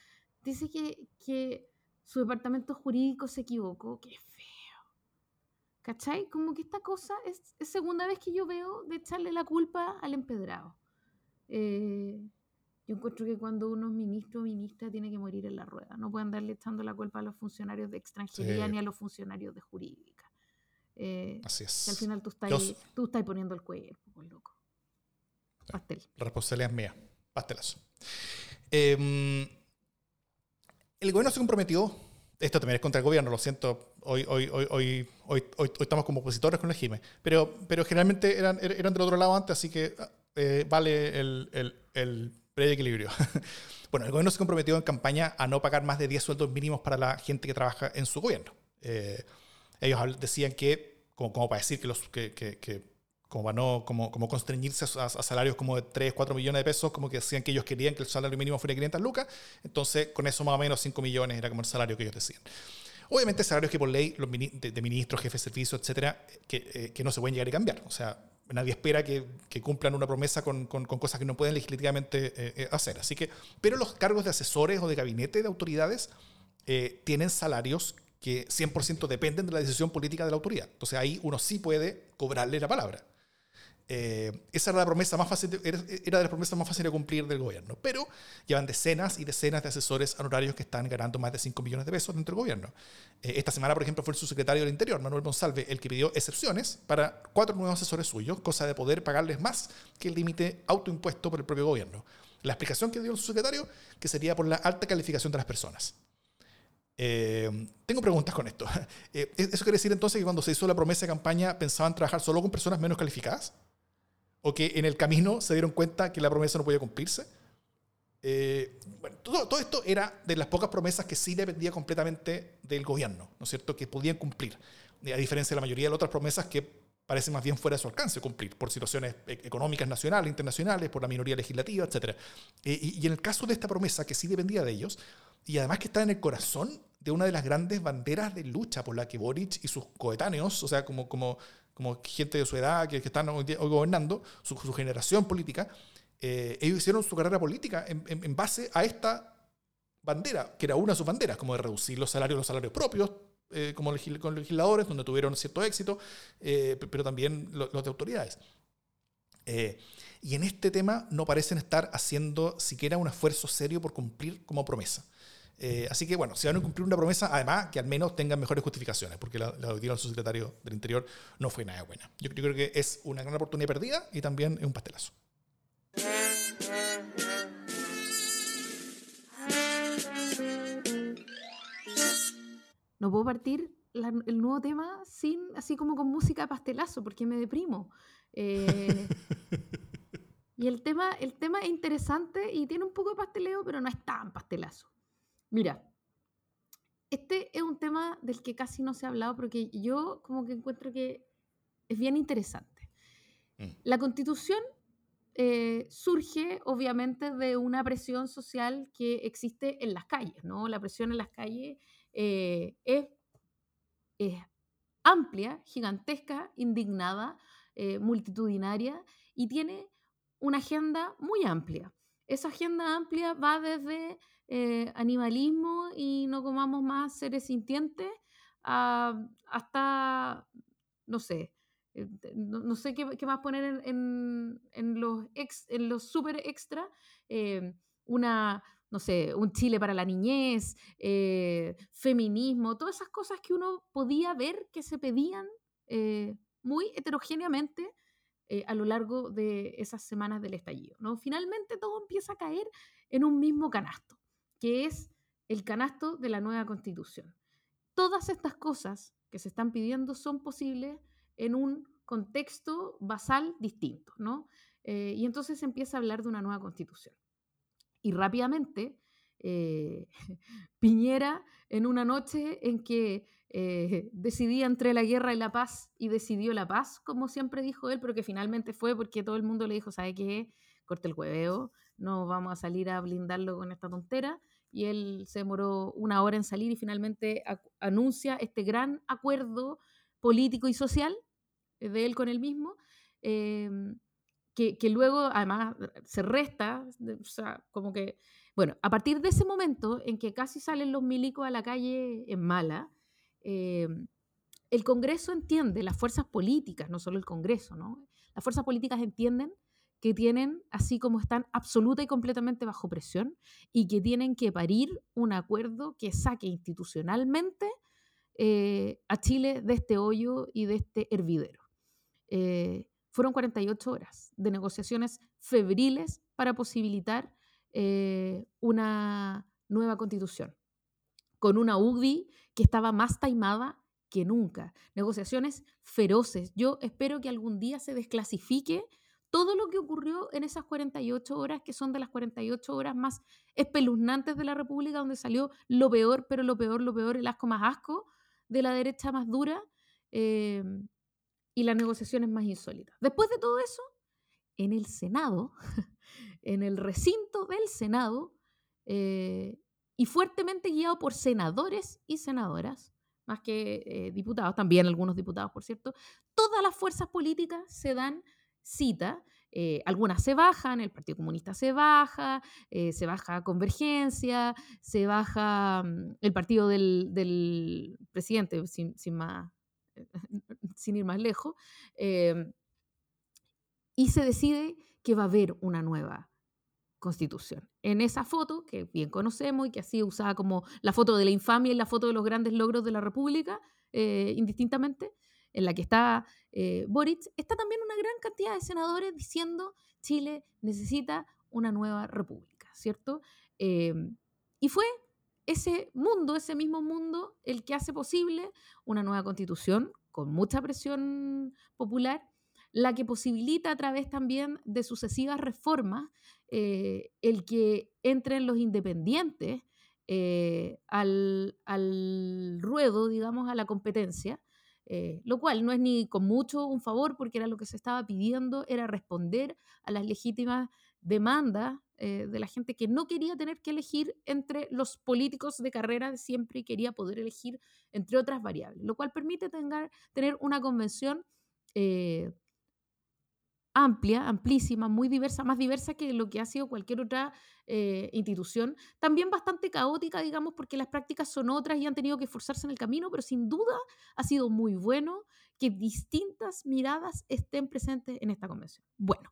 dice que, que su departamento jurídico se equivocó. Qué feo. ¿Cachai? Como que esta cosa es, es segunda vez que yo veo de echarle la culpa al empedrado. Eh, yo encuentro que cuando uno es ministro o ministra tiene que morir en la rueda. No pueden darle echando la culpa a los funcionarios de extranjería Sí. ni a los funcionarios de jurídica. Eh, Así es. que al final tú estás, tú estás poniendo el cuerpo, pues loco. Pastel. La responsabilidad es mía. Pastelazo. Eh, el gobierno se comprometió. Esto también es contra el gobierno, lo siento. Hoy, hoy, hoy, hoy, hoy, hoy- estamos como opositores con el GIME. Pero, pero generalmente eran, er- eran del otro lado antes, así que eh, vale el, el, el breve equilibrio. (laughs) bueno, el gobierno se comprometió en campaña a no pagar más de 10 sueldos mínimos para la gente que trabaja en su gobierno. Eh, ellos decían que, como, para decir que los que, que- como para no como, como constreñirse a, salarios como de 3, 4 millones de pesos, como que decían que ellos querían que el salario mínimo fuera 500 lucas, entonces con eso más o menos 5 millones era como el salario que ellos decían. Obviamente salarios que por ley de, de ministros, jefes de servicio, etcétera, que, eh, que no se pueden llegar a cambiar. O sea, nadie espera que, cumplan una promesa con, con- cosas que no pueden legislativamente eh, eh, hacer. Así que, pero los cargos de asesores o de gabinete de autoridades tienen salarios que 100% dependen de la decisión política de la autoridad. Entonces ahí uno sí puede cobrarle la palabra. Eh, esa era la promesa más fácil, de- era, de las más fáciles de cumplir del gobierno. Pero llevan decenas y decenas de asesores honorarios que están ganando más de 5 millones de pesos dentro del gobierno. Eh, esta semana, por ejemplo, fue el subsecretario del Interior, Manuel Monsalve, el que pidió excepciones para cuatro nuevos asesores suyos, cosa de poder pagarles más que el límite autoimpuesto por el propio gobierno. La explicación que dio el subsecretario, que sería por la alta calificación de las personas. Eh, tengo preguntas con esto. (laughs) Eh, ¿Eso quiere decir entonces que cuando se hizo la promesa de campaña pensaban trabajar solo con personas menos calificadas? ¿O que en el camino se dieron cuenta que la promesa no podía cumplirse? Eh, bueno, todo, todo esto era de las pocas promesas que sí dependía completamente del gobierno, ¿no es cierto? Que podían cumplir, Eh, a diferencia de la mayoría de las otras promesas que parecen más bien fuera de su alcance cumplir, por situaciones e- económicas nacionales, internacionales, por la minoría legislativa, etc. y, y en el caso de esta promesa, que sí dependía de ellos, y además que está en el corazón de una de las grandes banderas de lucha por la que Boric y sus coetáneos, o sea, como, como, como gente de su edad que, que están hoy, gobernando, su, su generación política, eh, ellos hicieron su carrera política en, base a esta bandera, que era una de sus banderas, como de reducir los salarios, los salarios propios, eh, como con legisladores, donde tuvieron cierto éxito, eh, pero también lo- los de autoridades. Eh, y en este tema no parecen estar haciendo siquiera un esfuerzo serio por cumplir como promesa. Eh, así que bueno, si van a cumplir una promesa, además que al menos tengan mejores justificaciones, porque la, la que dio el subsecretario del Interior no fue nada buena. Yo, yo creo que es una gran oportunidad perdida y también es un pastelazo. No puedo partir la- el nuevo tema sin, así como con música de pastelazo, porque me deprimo. (laughs) Eh, y el tema, el tema es interesante y tiene un poco de pasteleo, pero no es tan pastelazo. Mira, este es un tema del que casi no se ha hablado, porque yo como que encuentro que es bien interesante. Mm. La constitución eh, surge obviamente de una presión social que existe en las calles, ¿no? La presión en las calles eh, es, es amplia, gigantesca, indignada, eh, multitudinaria y tiene una agenda muy amplia. Esa agenda amplia va desde eh, animalismo y no comamos más seres sintientes a- hasta, no sé, eh, no, sé qué, más poner en, en- los, ex, en los super extra, eh, una, no sé, un Chile para la niñez, feminismo, todas esas cosas que uno podía ver que se pedían muy heterogéneamente a lo largo de esas semanas del estallido. ¿no? Finalmente todo empieza a caer en un mismo canasto, que es el canasto de la nueva constitución. Todas estas cosas que se están pidiendo son posibles en un contexto basal distinto, ¿no? Eh, y entonces se empieza a hablar de una nueva constitución. Y rápidamente, eh, (laughs) Piñera, en una noche en que eh, decidía entre la guerra y la paz y decidió la paz, como siempre dijo él, pero que finalmente fue porque todo el mundo le dijo, ¿sabe qué? Corte el hueveo, no vamos a salir a blindarlo con esta tontera. Y él se demoró una hora en salir y finalmente anuncia este gran acuerdo político y social de él con él mismo, em, que, que, luego además se resta, o sea, como que, bueno, a partir de ese momento en que casi salen los milicos a la calle en mala, em, el Congreso entiende, las fuerzas políticas, no solo el Congreso, ¿no? Las fuerzas políticas entienden que tienen, así como están absoluta y completamente bajo presión, y que tienen que parir un acuerdo que saque institucionalmente eh, a Chile de este hoyo y de este hervidero. Eh, fueron 48 horas de negociaciones febriles para posibilitar eh, una nueva constitución, con una UDI que estaba más taimada que nunca. Negociaciones feroces. Yo espero que algún día se desclasifique todo lo que ocurrió en esas 48 horas, que son de las 48 horas más espeluznantes de la República, donde salió lo peor, pero lo peor, lo peor, el asco más asco de la derecha más dura. Eh, y las negociaciones más insólitas. Después de todo eso, en el Senado, (laughs) en el recinto del Senado, eh, y fuertemente guiado por senadores y senadoras, más que eh, diputados, también algunos diputados, por cierto, todas las fuerzas políticas se dan cita. Eh, algunas se bajan, el Partido Comunista se baja, se baja Convergencia, se baja mm, el partido del, presidente, sin, sin, más (laughs) sin ir más lejos, em, y se decide que va a haber una nueva constitución. En esa foto, que bien conocemos y que ha sido usada como la foto de la infamia y la foto de los grandes logros de la República, eh, indistintamente, en la que está eh, Boric, está también una gran cantidad de senadores diciendo Chile necesita una nueva república, ¿cierto? Em, y fue ese mundo, ese mismo mundo, el que hace posible una nueva constitución con mucha presión popular, la que posibilita a través también de sucesivas reformas eh, el que entren los independientes eh, al, ruedo, digamos, a la competencia, eh, lo cual no es ni con mucho un favor, porque era lo que se estaba pidiendo, era responder a las legítimas demandas eh, de la gente que no quería tener que elegir entre los políticos de carrera siempre quería poder elegir entre otras variables, lo cual permite tener una convención eh, amplia, amplísima, muy diversa, más diversa que lo que ha sido cualquier otra eh, institución, también bastante caótica, digamos, porque las prácticas son otras y han tenido que esforzarse en el camino, pero sin duda ha sido muy bueno que distintas miradas estén presentes en esta convención. Bueno,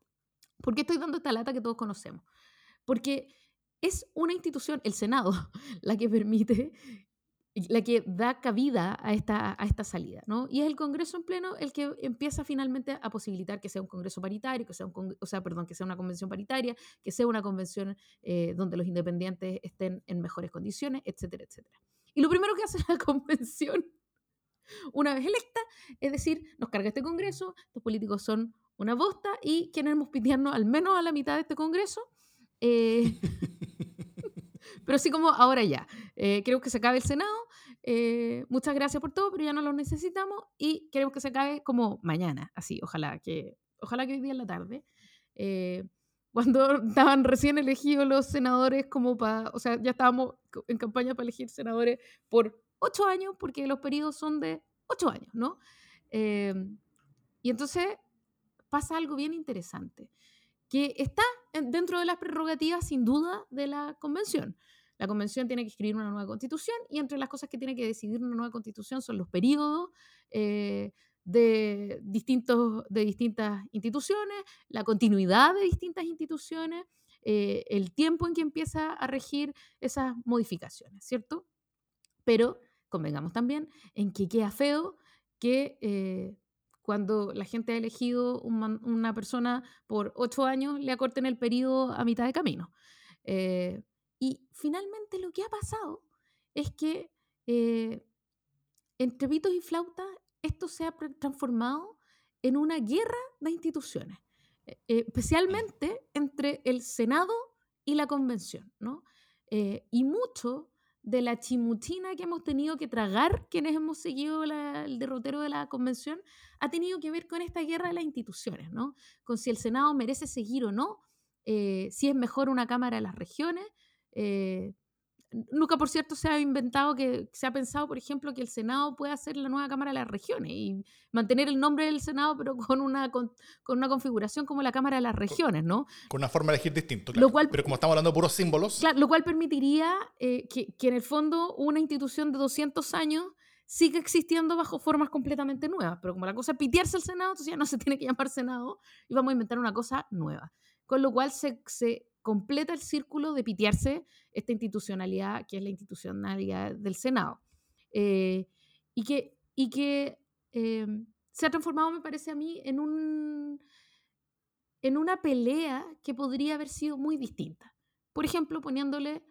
¿por qué estoy dando esta lata que todos conocemos? porque es una institución, el Senado, (laughs) la que permite, la que da cabida a esta, a esta salida, ¿no? Y es el Congreso en pleno el que empieza finalmente a posibilitar que sea un Congreso paritario, que sea, un, o sea, perdón, que sea una convención paritaria, que sea una convención eh, donde los independientes estén en mejores condiciones, etcétera, etcétera. Y lo primero que hace la (laughs) convención, una vez electa, es decir, nos carga este Congreso, estos políticos son una bosta y queremos pitearnos al menos a la mitad de este Congreso eh, (laughs) pero sí como ahora ya. Eh, queremos que se acabe el Senado. Eh, muchas gracias por todo, pero ya no lo necesitamos y queremos que se acabe como mañana, así, ojalá que, ojalá que hoy día en la tarde. (laughs) cuando estaban recién elegidos los senadores como para, o sea, ya estábamos en campaña para elegir senadores por ocho años, porque los periodos son de ocho años, ¿no? y entonces pasa algo bien interesante que está dentro de las prerrogativas sin duda de la convención. La convención tiene que escribir una nueva constitución y entre las cosas que tiene que decidir una nueva constitución son los periodos eh, de, distintos, de distintas instituciones, la continuidad de distintas instituciones, eh, el tiempo en que empieza a regir esas modificaciones, ¿cierto? Pero convengamos también en que queda feo que eh, cuando la gente ha elegido una persona por ocho años, le acorten el periodo a mitad de camino. Y finalmente lo que ha pasado es que eh, entre pitos y flautas esto se ha transformado en una guerra de instituciones, eh, eh, especialmente entre el Senado y la Convención, ¿no? Eh, y mucho de la chimuchina que hemos tenido que tragar quienes hemos seguido la- el derrotero de la convención ha tenido que ver con esta guerra de las instituciones, ¿no? Con si el Senado merece seguir o no, eh, si es mejor una Cámara de las Regiones. Eh, nunca, por cierto, se ha inventado que se ha pensado, por ejemplo, que el Senado pueda ser la nueva Cámara de las Regiones y mantener el nombre del Senado, pero con una, con, con una configuración como la Cámara de las Regiones, ¿no? Con una forma de elegir distinto. Lo claro. cual- Pero como estamos hablando de puros símbolos, Claro, lo cual permitiría eh, que, que en el fondo una institución de 200 años siga existiendo bajo formas completamente nuevas. Pero como la cosa es pitearse al Senado, entonces ya no se tiene que llamar Senado y vamos a inventar una cosa nueva. Con lo cual se, se completa el círculo de pitearse esta institucionalidad que es la institucionalidad del Senado. Eh, y que, y que eh, se ha transformado, me parece a mí, en un en una pelea que podría haber sido muy distinta por ejemplo, poniéndole,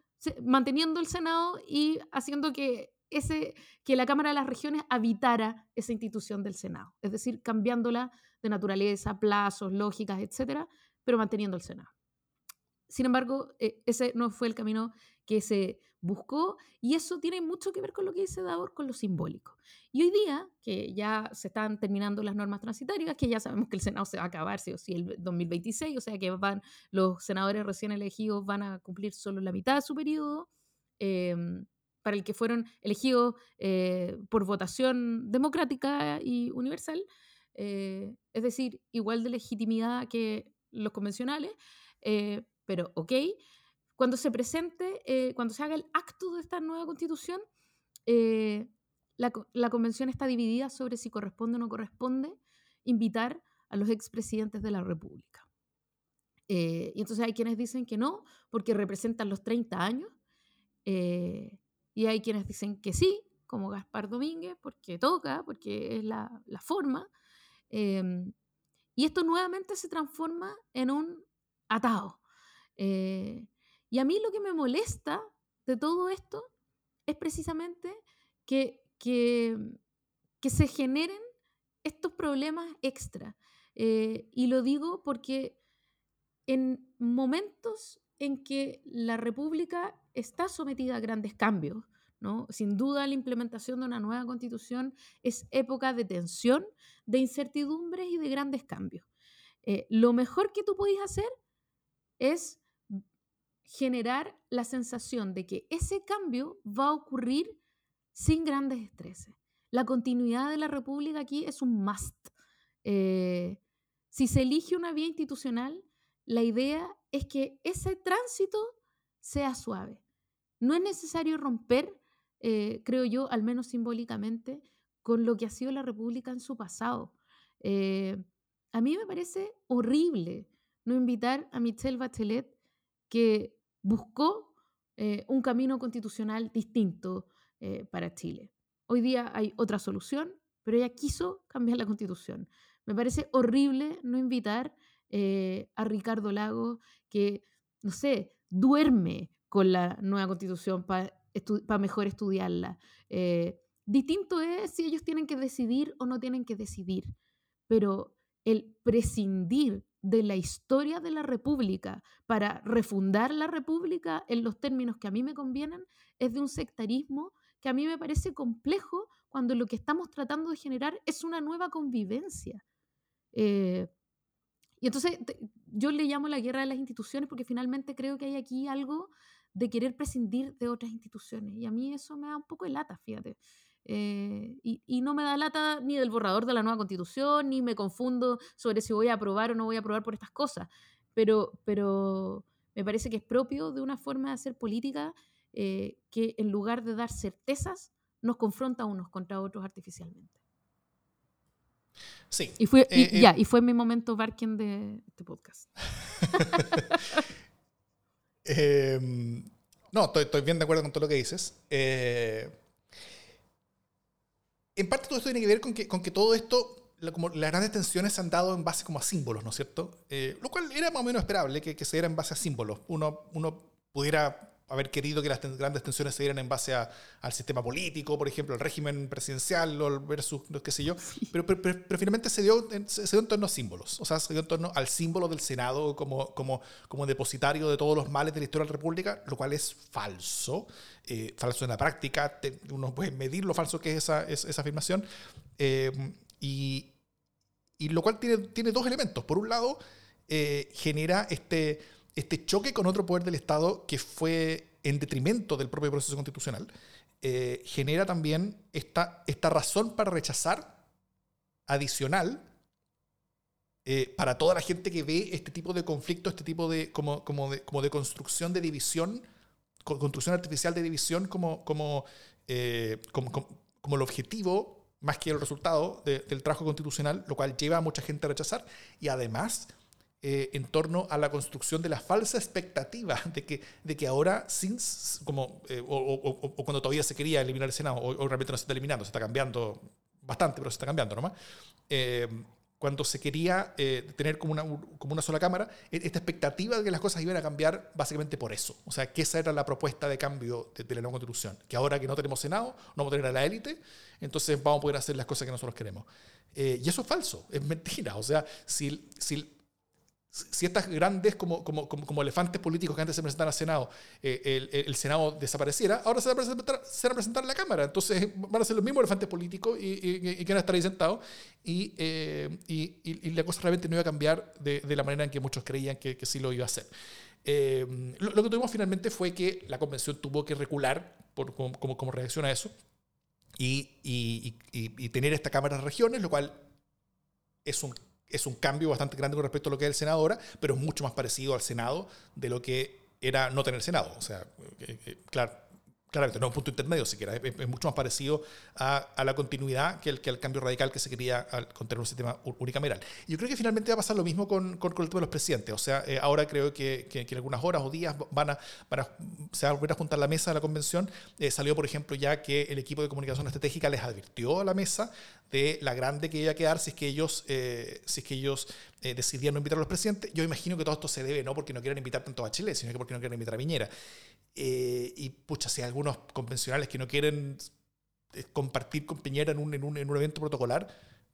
manteniendo el Senado y haciendo que, ese, que la Cámara de las Regiones habitara esa institución del Senado, es decir, cambiándola de naturaleza, plazos, lógicas, etcétera, pero manteniendo el Senado. Sin embargo, eh, ese no fue el camino que se buscó y eso tiene mucho que ver con lo que dice Davor, con lo simbólico. Y hoy día, que ya se están terminando las normas transitarias, que ya sabemos que el Senado se va a acabar, sí o sí, el 2026, o sea que van, los senadores recién elegidos van a cumplir solo la mitad de su periodo, eh, para el que fueron elegidos eh, por votación democrática y universal, eh, es decir, igual de legitimidad que los convencionales, pero ok, cuando se presente, eh, cuando se haga el acto de esta nueva constitución, eh, la, la convención está dividida sobre si corresponde o no corresponde invitar a los expresidentes de la República. Eh, y entonces hay quienes dicen que no, porque representan los 30 años, eh, y hay quienes dicen que sí, como Gaspar Domínguez, porque toca, porque es la, la forma. em, y esto nuevamente se transforma en un atado. Eh, y a mí lo que me molesta de todo esto es precisamente que, que, que se generen estos problemas extra. Eh, y lo digo porque en momentos en que la República está sometida a grandes cambios, ¿no? Sin duda la implementación de una nueva constitución es época de tensión, de incertidumbres y de grandes cambios. Eh, lo mejor que tú podés hacer es generar la sensación de que ese cambio va a ocurrir sin grandes estreses. La continuidad de la República aquí es un must. Eh, si se elige una vía institucional, la idea es que ese tránsito sea suave. No es necesario romper, eh, creo yo, al menos simbólicamente, con lo que ha sido la República en su pasado. Eh, a mí me parece horrible no invitar a Michelle Bachelet, que buscó eh, un camino constitucional distinto eh, para Chile. Hoy día hay otra solución, pero ella quiso cambiar la constitución. Me parece horrible no invitar eh, a Ricardo Lago, que, no sé, duerme con la nueva constitución para mejor estudiarla. Distinto es si ellos tienen que decidir o no tienen que decidir, pero el prescindir de la historia de la República para refundar la República en los términos que a mí me convienen es de un sectarismo que a mí me parece complejo cuando lo que estamos tratando de generar es una nueva convivencia. Eh, y entonces te, yo le llamo la guerra de las instituciones porque finalmente creo que hay aquí algo de querer prescindir de otras instituciones. Y a mí eso me da un poco de lata, fíjate. Eh, y, y, no me da lata ni del borrador de la nueva constitución, ni me confundo sobre si voy a aprobar o no voy a aprobar por estas cosas. Pero, pero me parece que es propio de una forma de hacer política eh, que en lugar de dar certezas, nos confronta unos contra otros artificialmente. Sí. Y fue, eh, ya, y fue mi momento Barken de este podcast. (laughs) eh, no, estoy, estoy, bien de acuerdo con todo lo que dices. Eh, en parte todo esto tiene que ver con que, todo esto, como las grandes tensiones se han dado en base como a símbolos, ¿no es cierto? Eh, lo cual era más o menos esperable que, que se diera en base a símbolos. Uno, uno pudiera haber querido que las ten- grandes tensiones se dieran en base a- al sistema político, por ejemplo, el régimen presidencial versus no qué sé yo, pero, pero, pero- pero finalmente se dio, en, se se dio en torno a símbolos, o sea, se dio en torno al símbolo del Senado como, como, como depositario de todos los males de la historia de la República, lo cual es falso, eh, falso en la práctica, te- uno puede medir lo falso que es esa, es- esa afirmación, eh, y, y lo cual tiene, tiene dos elementos. Por un lado, eh, genera este, este choque con otro poder del Estado que fue en detrimento del propio proceso constitucional. Eh, genera también esta, esta razón para rechazar adicional eh, para toda la gente que ve este tipo de conflicto, este tipo de como, como de, como de construcción de división, co- construcción artificial de división como, como, eh, como, como- como el objetivo más que el resultado de- del trabajo constitucional, lo cual lleva a mucha gente a rechazar y además eh, en torno a la construcción de la falsa expectativa de que, de que ahora, sin, como, eh, o, o- o- o cuando todavía se quería eliminar el Senado, o, o realmente no se está eliminando, se está cambiando bastante, pero se está cambiando nomás. Eh, cuando se quería eh, tener como una, como una sola cámara, e- esta expectativa de que las cosas iban a cambiar básicamente por eso. O sea, que esa era la propuesta de cambio de, de la nueva constitución. Que ahora que no tenemos Senado, no vamos a tener a la élite, entonces vamos a poder hacer las cosas que nosotros queremos. Eh, y eso es falso, es mentira. O sea, si, si, si estas grandes como, como, como, elefantes políticos que antes se presentaban al Senado, eh, el, el- Senado desapareciera, ahora se va, a presentar, se van a presentar en la Cámara. Entonces van a ser los mismos elefantes políticos y, y, y que van a estar ahí sentados. Y, eh, y, la cosa realmente no iba a cambiar de, de la manera en que muchos creían que, que sí lo iba a hacer. Eh, lo, lo que tuvimos finalmente fue que la convención tuvo que recular por, como, como, como reacción a eso y tener esta Cámara de Regiones, lo cual es un, es un cambio bastante grande con respecto a lo que es el Senado ahora, pero es mucho más parecido al Senado de lo que era no tener Senado. O sea, eh, eh, claro, claramente, no es un punto intermedio siquiera, es, mucho más parecido a, a la continuidad que el, que el cambio radical que se quería al, con tener un sistema unicameral. Yo creo que finalmente va a pasar lo mismo con, con, el tema de los presidentes. O sea, eh, ahora creo que, que- que en algunas horas o días van a, van a- se va a volver a juntar la mesa de la convención. Eh, salió, por ejemplo, ya que el equipo de comunicación estratégica les advirtió a la mesa de la grande que iba a quedar si es que ellos, eh, si es que ellos eh, decidían no invitar a los presidentes. Yo imagino que todo esto se debe no porque no quieren invitar tanto a Chile, sino que porque no quieren invitar a Piñera. Eh, y pucha, si hay algunos convencionales que no quieren eh, compartir con Piñera en un, en un, en un evento protocolar,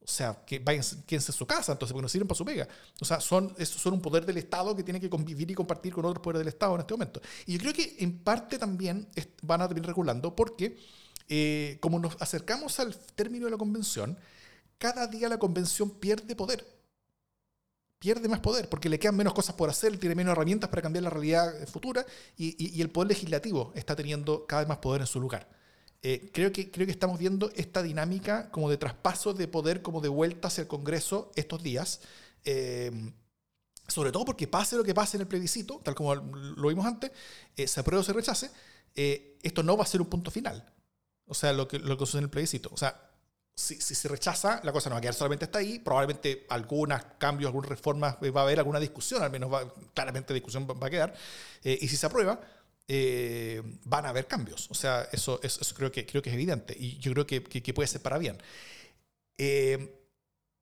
o sea, que vayan, quédense en su casa, entonces, porque no sirven para su pega. O sea, son, son un poder del Estado que tiene que convivir y compartir con otros poderes del Estado en este momento. Y yo creo que en parte también van a terminar regulando porque, eh, como nos acercamos al término de la convención, cada día la convención pierde poder. Pierde más poder porque le quedan menos cosas por hacer, tiene menos herramientas para cambiar la realidad eh, futura y, el poder legislativo está teniendo cada vez más poder en su lugar. Eh, creo, que, creo que estamos viendo esta dinámica como de traspaso de poder, como de vuelta hacia el Congreso estos días. eh, sobre todo porque pase lo que pase en el plebiscito, tal como lo vimos antes, se apruebe o se rechace, esto no va a ser un punto final. O sea, lo que, lo que sucede en el plebiscito. O sea, si, si se rechaza, la cosa no va a quedar solamente hasta ahí. Probablemente algunos cambios, algunas reformas, eh, va a haber alguna discusión, al menos va, claramente discusión va a quedar. Eh, y si se aprueba, eh, van a haber cambios. O sea, eso, eso, eso creo, que, creo que es evidente. Y yo creo que, que- que puede ser para bien. Eh,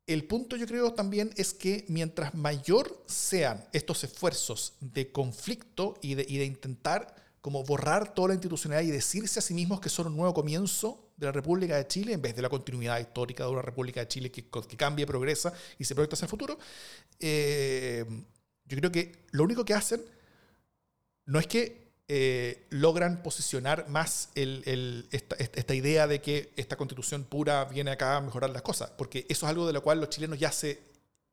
el punto yo creo también es que mientras mayor sean estos esfuerzos de conflicto y de, y de intentar como borrar toda la institucionalidad y decirse a sí mismos que son un nuevo comienzo de la República de Chile en vez de la continuidad histórica de una República de Chile que, que cambia, progresa y se proyecta hacia el futuro, eh, yo creo que lo único que hacen no es que eh, logran posicionar más esta idea de que esta constitución pura viene acá a mejorar las cosas, porque eso es algo de lo cual los chilenos ya se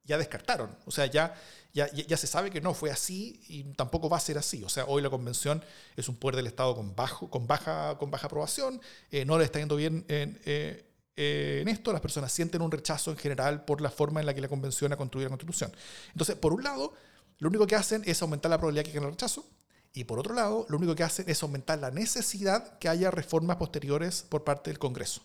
ya descartaron, o sea, ya, ya, ya se sabe que no fue así y tampoco va a ser así, o sea, hoy la convención es un poder del Estado con, bajo, con, baja, con baja aprobación, eh, no le está yendo bien en, eh, eh, en esto, las personas sienten un rechazo en general por la forma en la que la convención ha construido la constitución. Entonces, por un lado, lo único que hacen es aumentar la probabilidad que gane el rechazo, y por otro lado, lo único que hacen es aumentar la necesidad que haya reformas posteriores por parte del Congreso.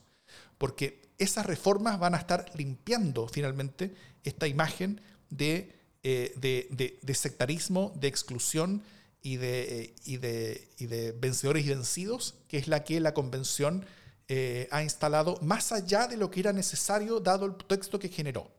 Porque esas reformas van a estar limpiando finalmente esta imagen de, eh, de, de- sectarismo, de exclusión y de, eh, y, y de vencedores y vencidos, que es la que la convención eh, ha instalado más allá de lo que era necesario dado el texto que generó.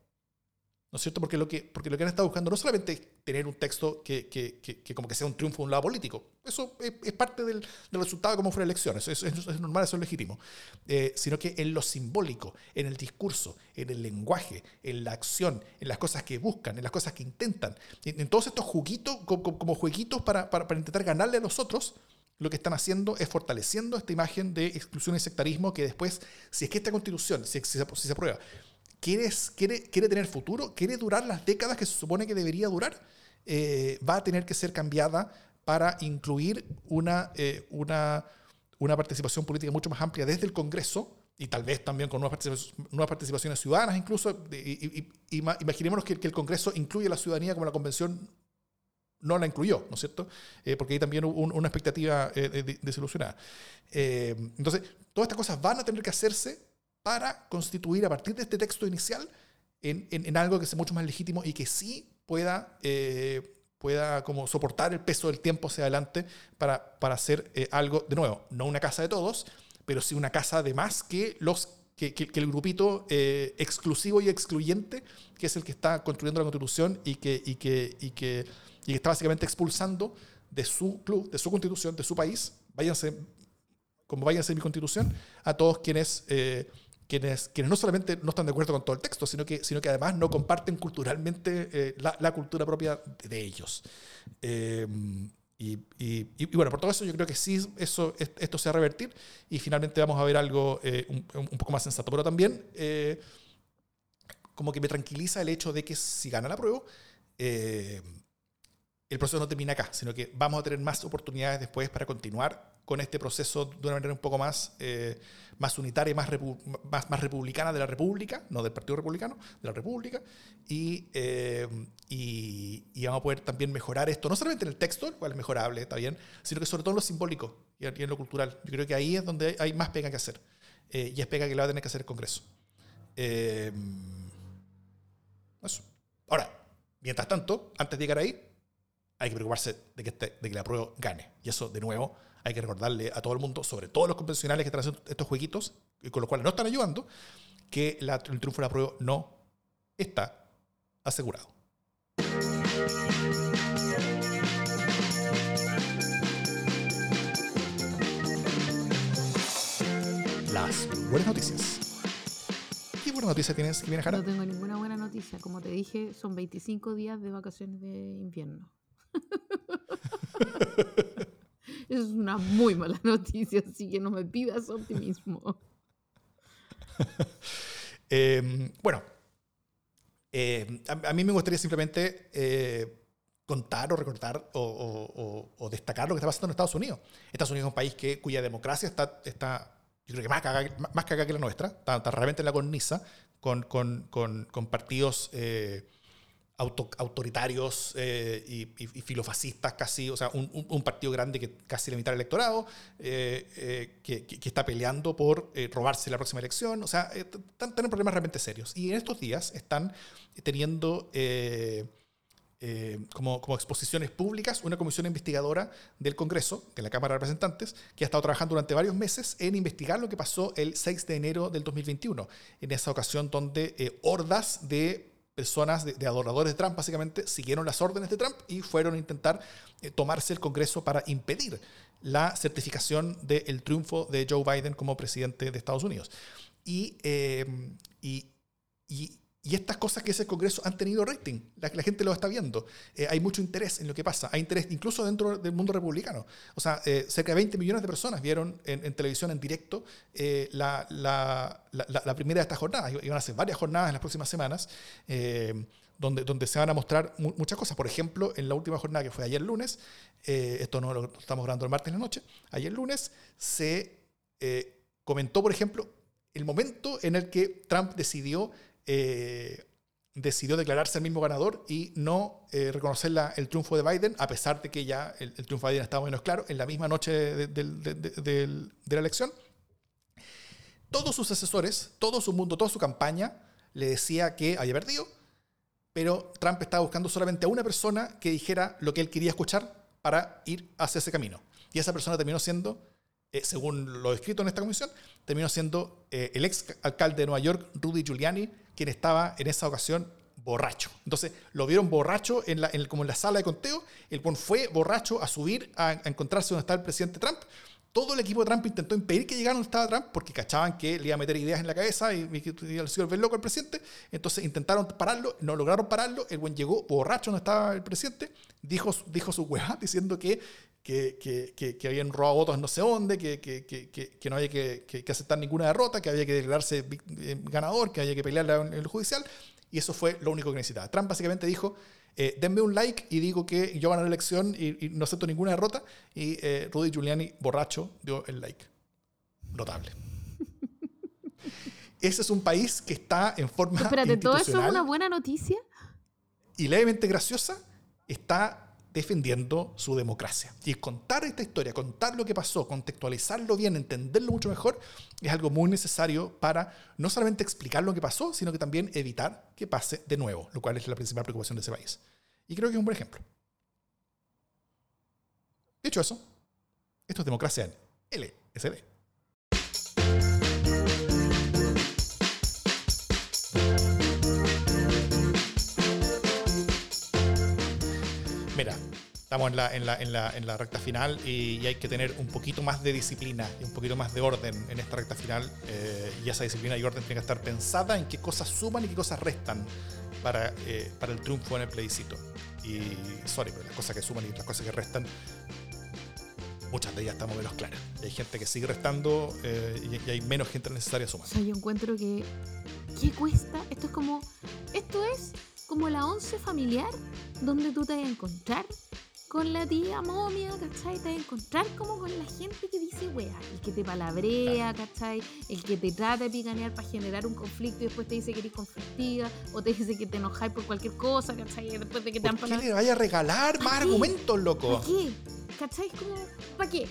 ¿No es cierto? Porque lo que, porque lo que han estado buscando no solamente es tener un texto que, que, que, que como que sea un triunfo de un lado político, eso es, es parte del, del, resultado de cómo fueron elecciones, eso, es, es, normal, eso es legítimo, eh, sino que en lo simbólico, en el discurso, en el lenguaje, en la acción, en las cosas que buscan, en las cosas que intentan, en, en todos estos juguitos, como, como jueguitos para, para, para intentar ganarle a los otros, lo que están haciendo es fortaleciendo esta imagen de exclusión y sectarismo que después, si es que esta constitución, si, si, se, si se aprueba, quiere, quiere, quiere tener futuro, quiere durar las décadas que se supone que debería durar, eh, va a tener que ser cambiada para incluir una, eh, una, una participación política mucho más amplia desde el Congreso y tal vez también con nuevas participaciones, nuevas participaciones ciudadanas incluso. Y, y, imaginémonos que, que, el Congreso incluye a la ciudadanía como la Convención no la incluyó, ¿no es cierto? Eh, porque hay también un, una expectativa eh, desilusionada. Eh, entonces, todas estas cosas van a tener que hacerse para constituir a partir de este texto inicial en, en, algo que sea mucho más legítimo y que sí pueda, pueda como soportar el peso del tiempo hacia adelante para, para hacer algo, de nuevo, no una casa de todos, pero sí una casa de más que los que, que, el grupito eh, exclusivo y excluyente, que es el que está construyendo la constitución y que, y que, y que, y que está básicamente expulsando de su club, de su constitución, de su país, váyanse, como váyanse mi constitución, a todos quienes, eh, quienes, quienes no solamente no están de acuerdo con todo el texto, sino que, sino que además no comparten culturalmente eh, la, cultura propia de ellos. Eh, y, y, y, bueno, por todo eso yo creo que sí, eso, esto se va a revertir y finalmente vamos a ver algo eh, un, un, poco más sensato. Pero también eh, como que me tranquiliza el hecho de que si gana la prueba, el proceso no termina acá, sino que vamos a tener más oportunidades después para continuar con este proceso de una manera un poco más, eh, más unitaria, más, repu más, más, republicana de la República, no del Partido Republicano, de la República, y, eh, y, y, vamos a poder también mejorar esto, no solamente en el texto, el cual es mejorable, está bien, sino que sobre todo en lo simbólico y en lo cultural. Yo creo que ahí es donde hay más pega que hacer, eh, y es pega que lo va a tener que hacer el Congreso. Eh, eso. Ahora, mientras tanto, antes de llegar ahí, hay que preocuparse de que, este, de que la prueba gane. Y eso, de nuevo, hay que recordarle a todo el mundo, sobre todo los convencionales que están haciendo estos jueguitos, y con los cuales no están ayudando, que la, el triunfo de la prueba no está asegurado. Las buenas noticias. ¿Qué buena noticia tienes, Jimena Jara? No tengo ninguna buena noticia. Como te dije, son 25 días de vacaciones de invierno. (laughs) es una muy mala (laughs) noticia, así que no me pidas optimismo. (laughs) eh, bueno, eh, a, mí me gustaría simplemente eh, contar o recordar o, destacar lo que está pasando en Estados Unidos. Estados Unidos es un país que, cuya democracia está, está yo creo que más cagada, más que la nuestra, está, realmente en la cornisa, con, con, con, con partidos eh, auto, autoritarios eh, y, filofascistas casi, o sea, un, partido grande que casi la mitad del electorado, eh, eh, que, está peleando por robarse la próxima elección, o sea, están teniendo problemas realmente serios. Y en estos días están teniendo... Como, exposiciones públicas, una comisión investigadora del Congreso, de la Cámara de Representantes, que ha estado trabajando durante varios meses en investigar lo que pasó el 6 de enero del 2021, en esa ocasión donde hordas de personas, de, de, adoradores de Trump, básicamente, siguieron las órdenes de Trump y fueron a intentar eh, tomarse el Congreso para impedir la certificación del triunfo de Joe Biden como presidente de Estados Unidos. Y, y, y y estas cosas que es el Congreso han tenido rating. La, gente lo está viendo. Eh, hay mucho interés en lo que pasa. Hay interés incluso dentro del mundo republicano. O sea, eh, cerca de 20 millones de personas vieron en, televisión en directo eh, la, la, la, primera de estas jornadas. Iban a ser varias jornadas en las próximas semanas. Donde, donde, se van a mostrar mu muchas cosas. Por ejemplo, en la última jornada que fue ayer lunes, esto no lo estamos grabando el martes en la noche, ayer lunes se comentó, por ejemplo, el momento en el que Trump decidió eh, decidió declararse el mismo ganador y no eh, reconocer el triunfo de Biden, a pesar de que ya el, el triunfo de Biden estaba menos claro, en la misma noche de, la elección. Todos sus asesores, todo su mundo, toda su campaña le decía que había perdido, pero Trump estaba buscando solamente a una persona que dijera lo que él quería escuchar para ir hacia ese camino. Y esa persona terminó siendo eh, según lo descrito en esta comisión, terminó siendo el ex alcalde de Nueva York, Rudy Giuliani, quien estaba en esa ocasión borracho. Entonces lo vieron borracho en la, en como en la sala de conteo. El buen fue borracho a subir a, a encontrarse donde estaba el presidente Trump. Todo el equipo de Trump intentó impedir que llegaran donde estaba Trump porque cachaban que le iba a meter ideas en la cabeza y, y que iba a ser ver loco el presidente. Entonces intentaron pararlo, no lograron pararlo. El buen llegó borracho donde estaba el presidente, dijo, dijo su hueá (laughs) diciendo que, que, que, que- habían robado votos no sé dónde, que, que, no había que, aceptar ninguna derrota, que había que declararse eh, ganador, que había que pelearla en el judicial. Y eso fue lo único que necesitaba. Trump básicamente dijo, eh, denme un like y digo que yo gané la elección y, y no acepto ninguna derrota. Y eh, Rudy Giuliani, borracho, dio el like. Notable. (laughs) Ese es un país que está en forma Espérate, ¿todo eso es una buena noticia? y levemente graciosa, está defendiendo su democracia. Y contar esta historia, contar lo que pasó, contextualizarlo bien, entenderlo mucho mejor, es algo muy necesario para no solamente explicar lo que pasó, sino que también evitar que pase de nuevo, lo cual es la principal preocupación de ese país. Y creo que es un buen ejemplo. Dicho eso, esto es democracia en LSD. Estamos en la, en la, en la, en la recta final y, y hay que tener un poquito más de disciplina y un poquito más de orden en esta recta final. eh, y esa disciplina y orden tiene que estar pensada en qué cosas suman y qué cosas restan para, eh, para el triunfo en el plebiscito. Y, sorry, pero las cosas que suman y las cosas que restan, muchas de ellas estamos menos claras. Hay gente que sigue restando eh, y, y hay menos gente necesaria O sumando. sea, yo encuentro que. ¿Qué cuesta? Esto es como. Esto es como la once familiar, donde tú te vas a encontrar con la tía momia, ¿cachai? Te vas a encontrar como con la gente que dice wea. El que te palabrea, ¿cachai? El que te trata de picanear para generar un conflicto y después te dice que eres conflictiva, o te dice que te enojáis por cualquier cosa, ¿cachai? Después de que te dan ¿Por qué palabras. le vaya a regalar más argumentos, loco? ¿Para qué? ¿Cachai? Como, ¿para qué?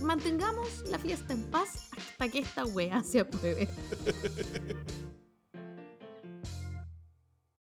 Mantengamos la fiesta en paz hasta que esta wea se apruebe. (laughs)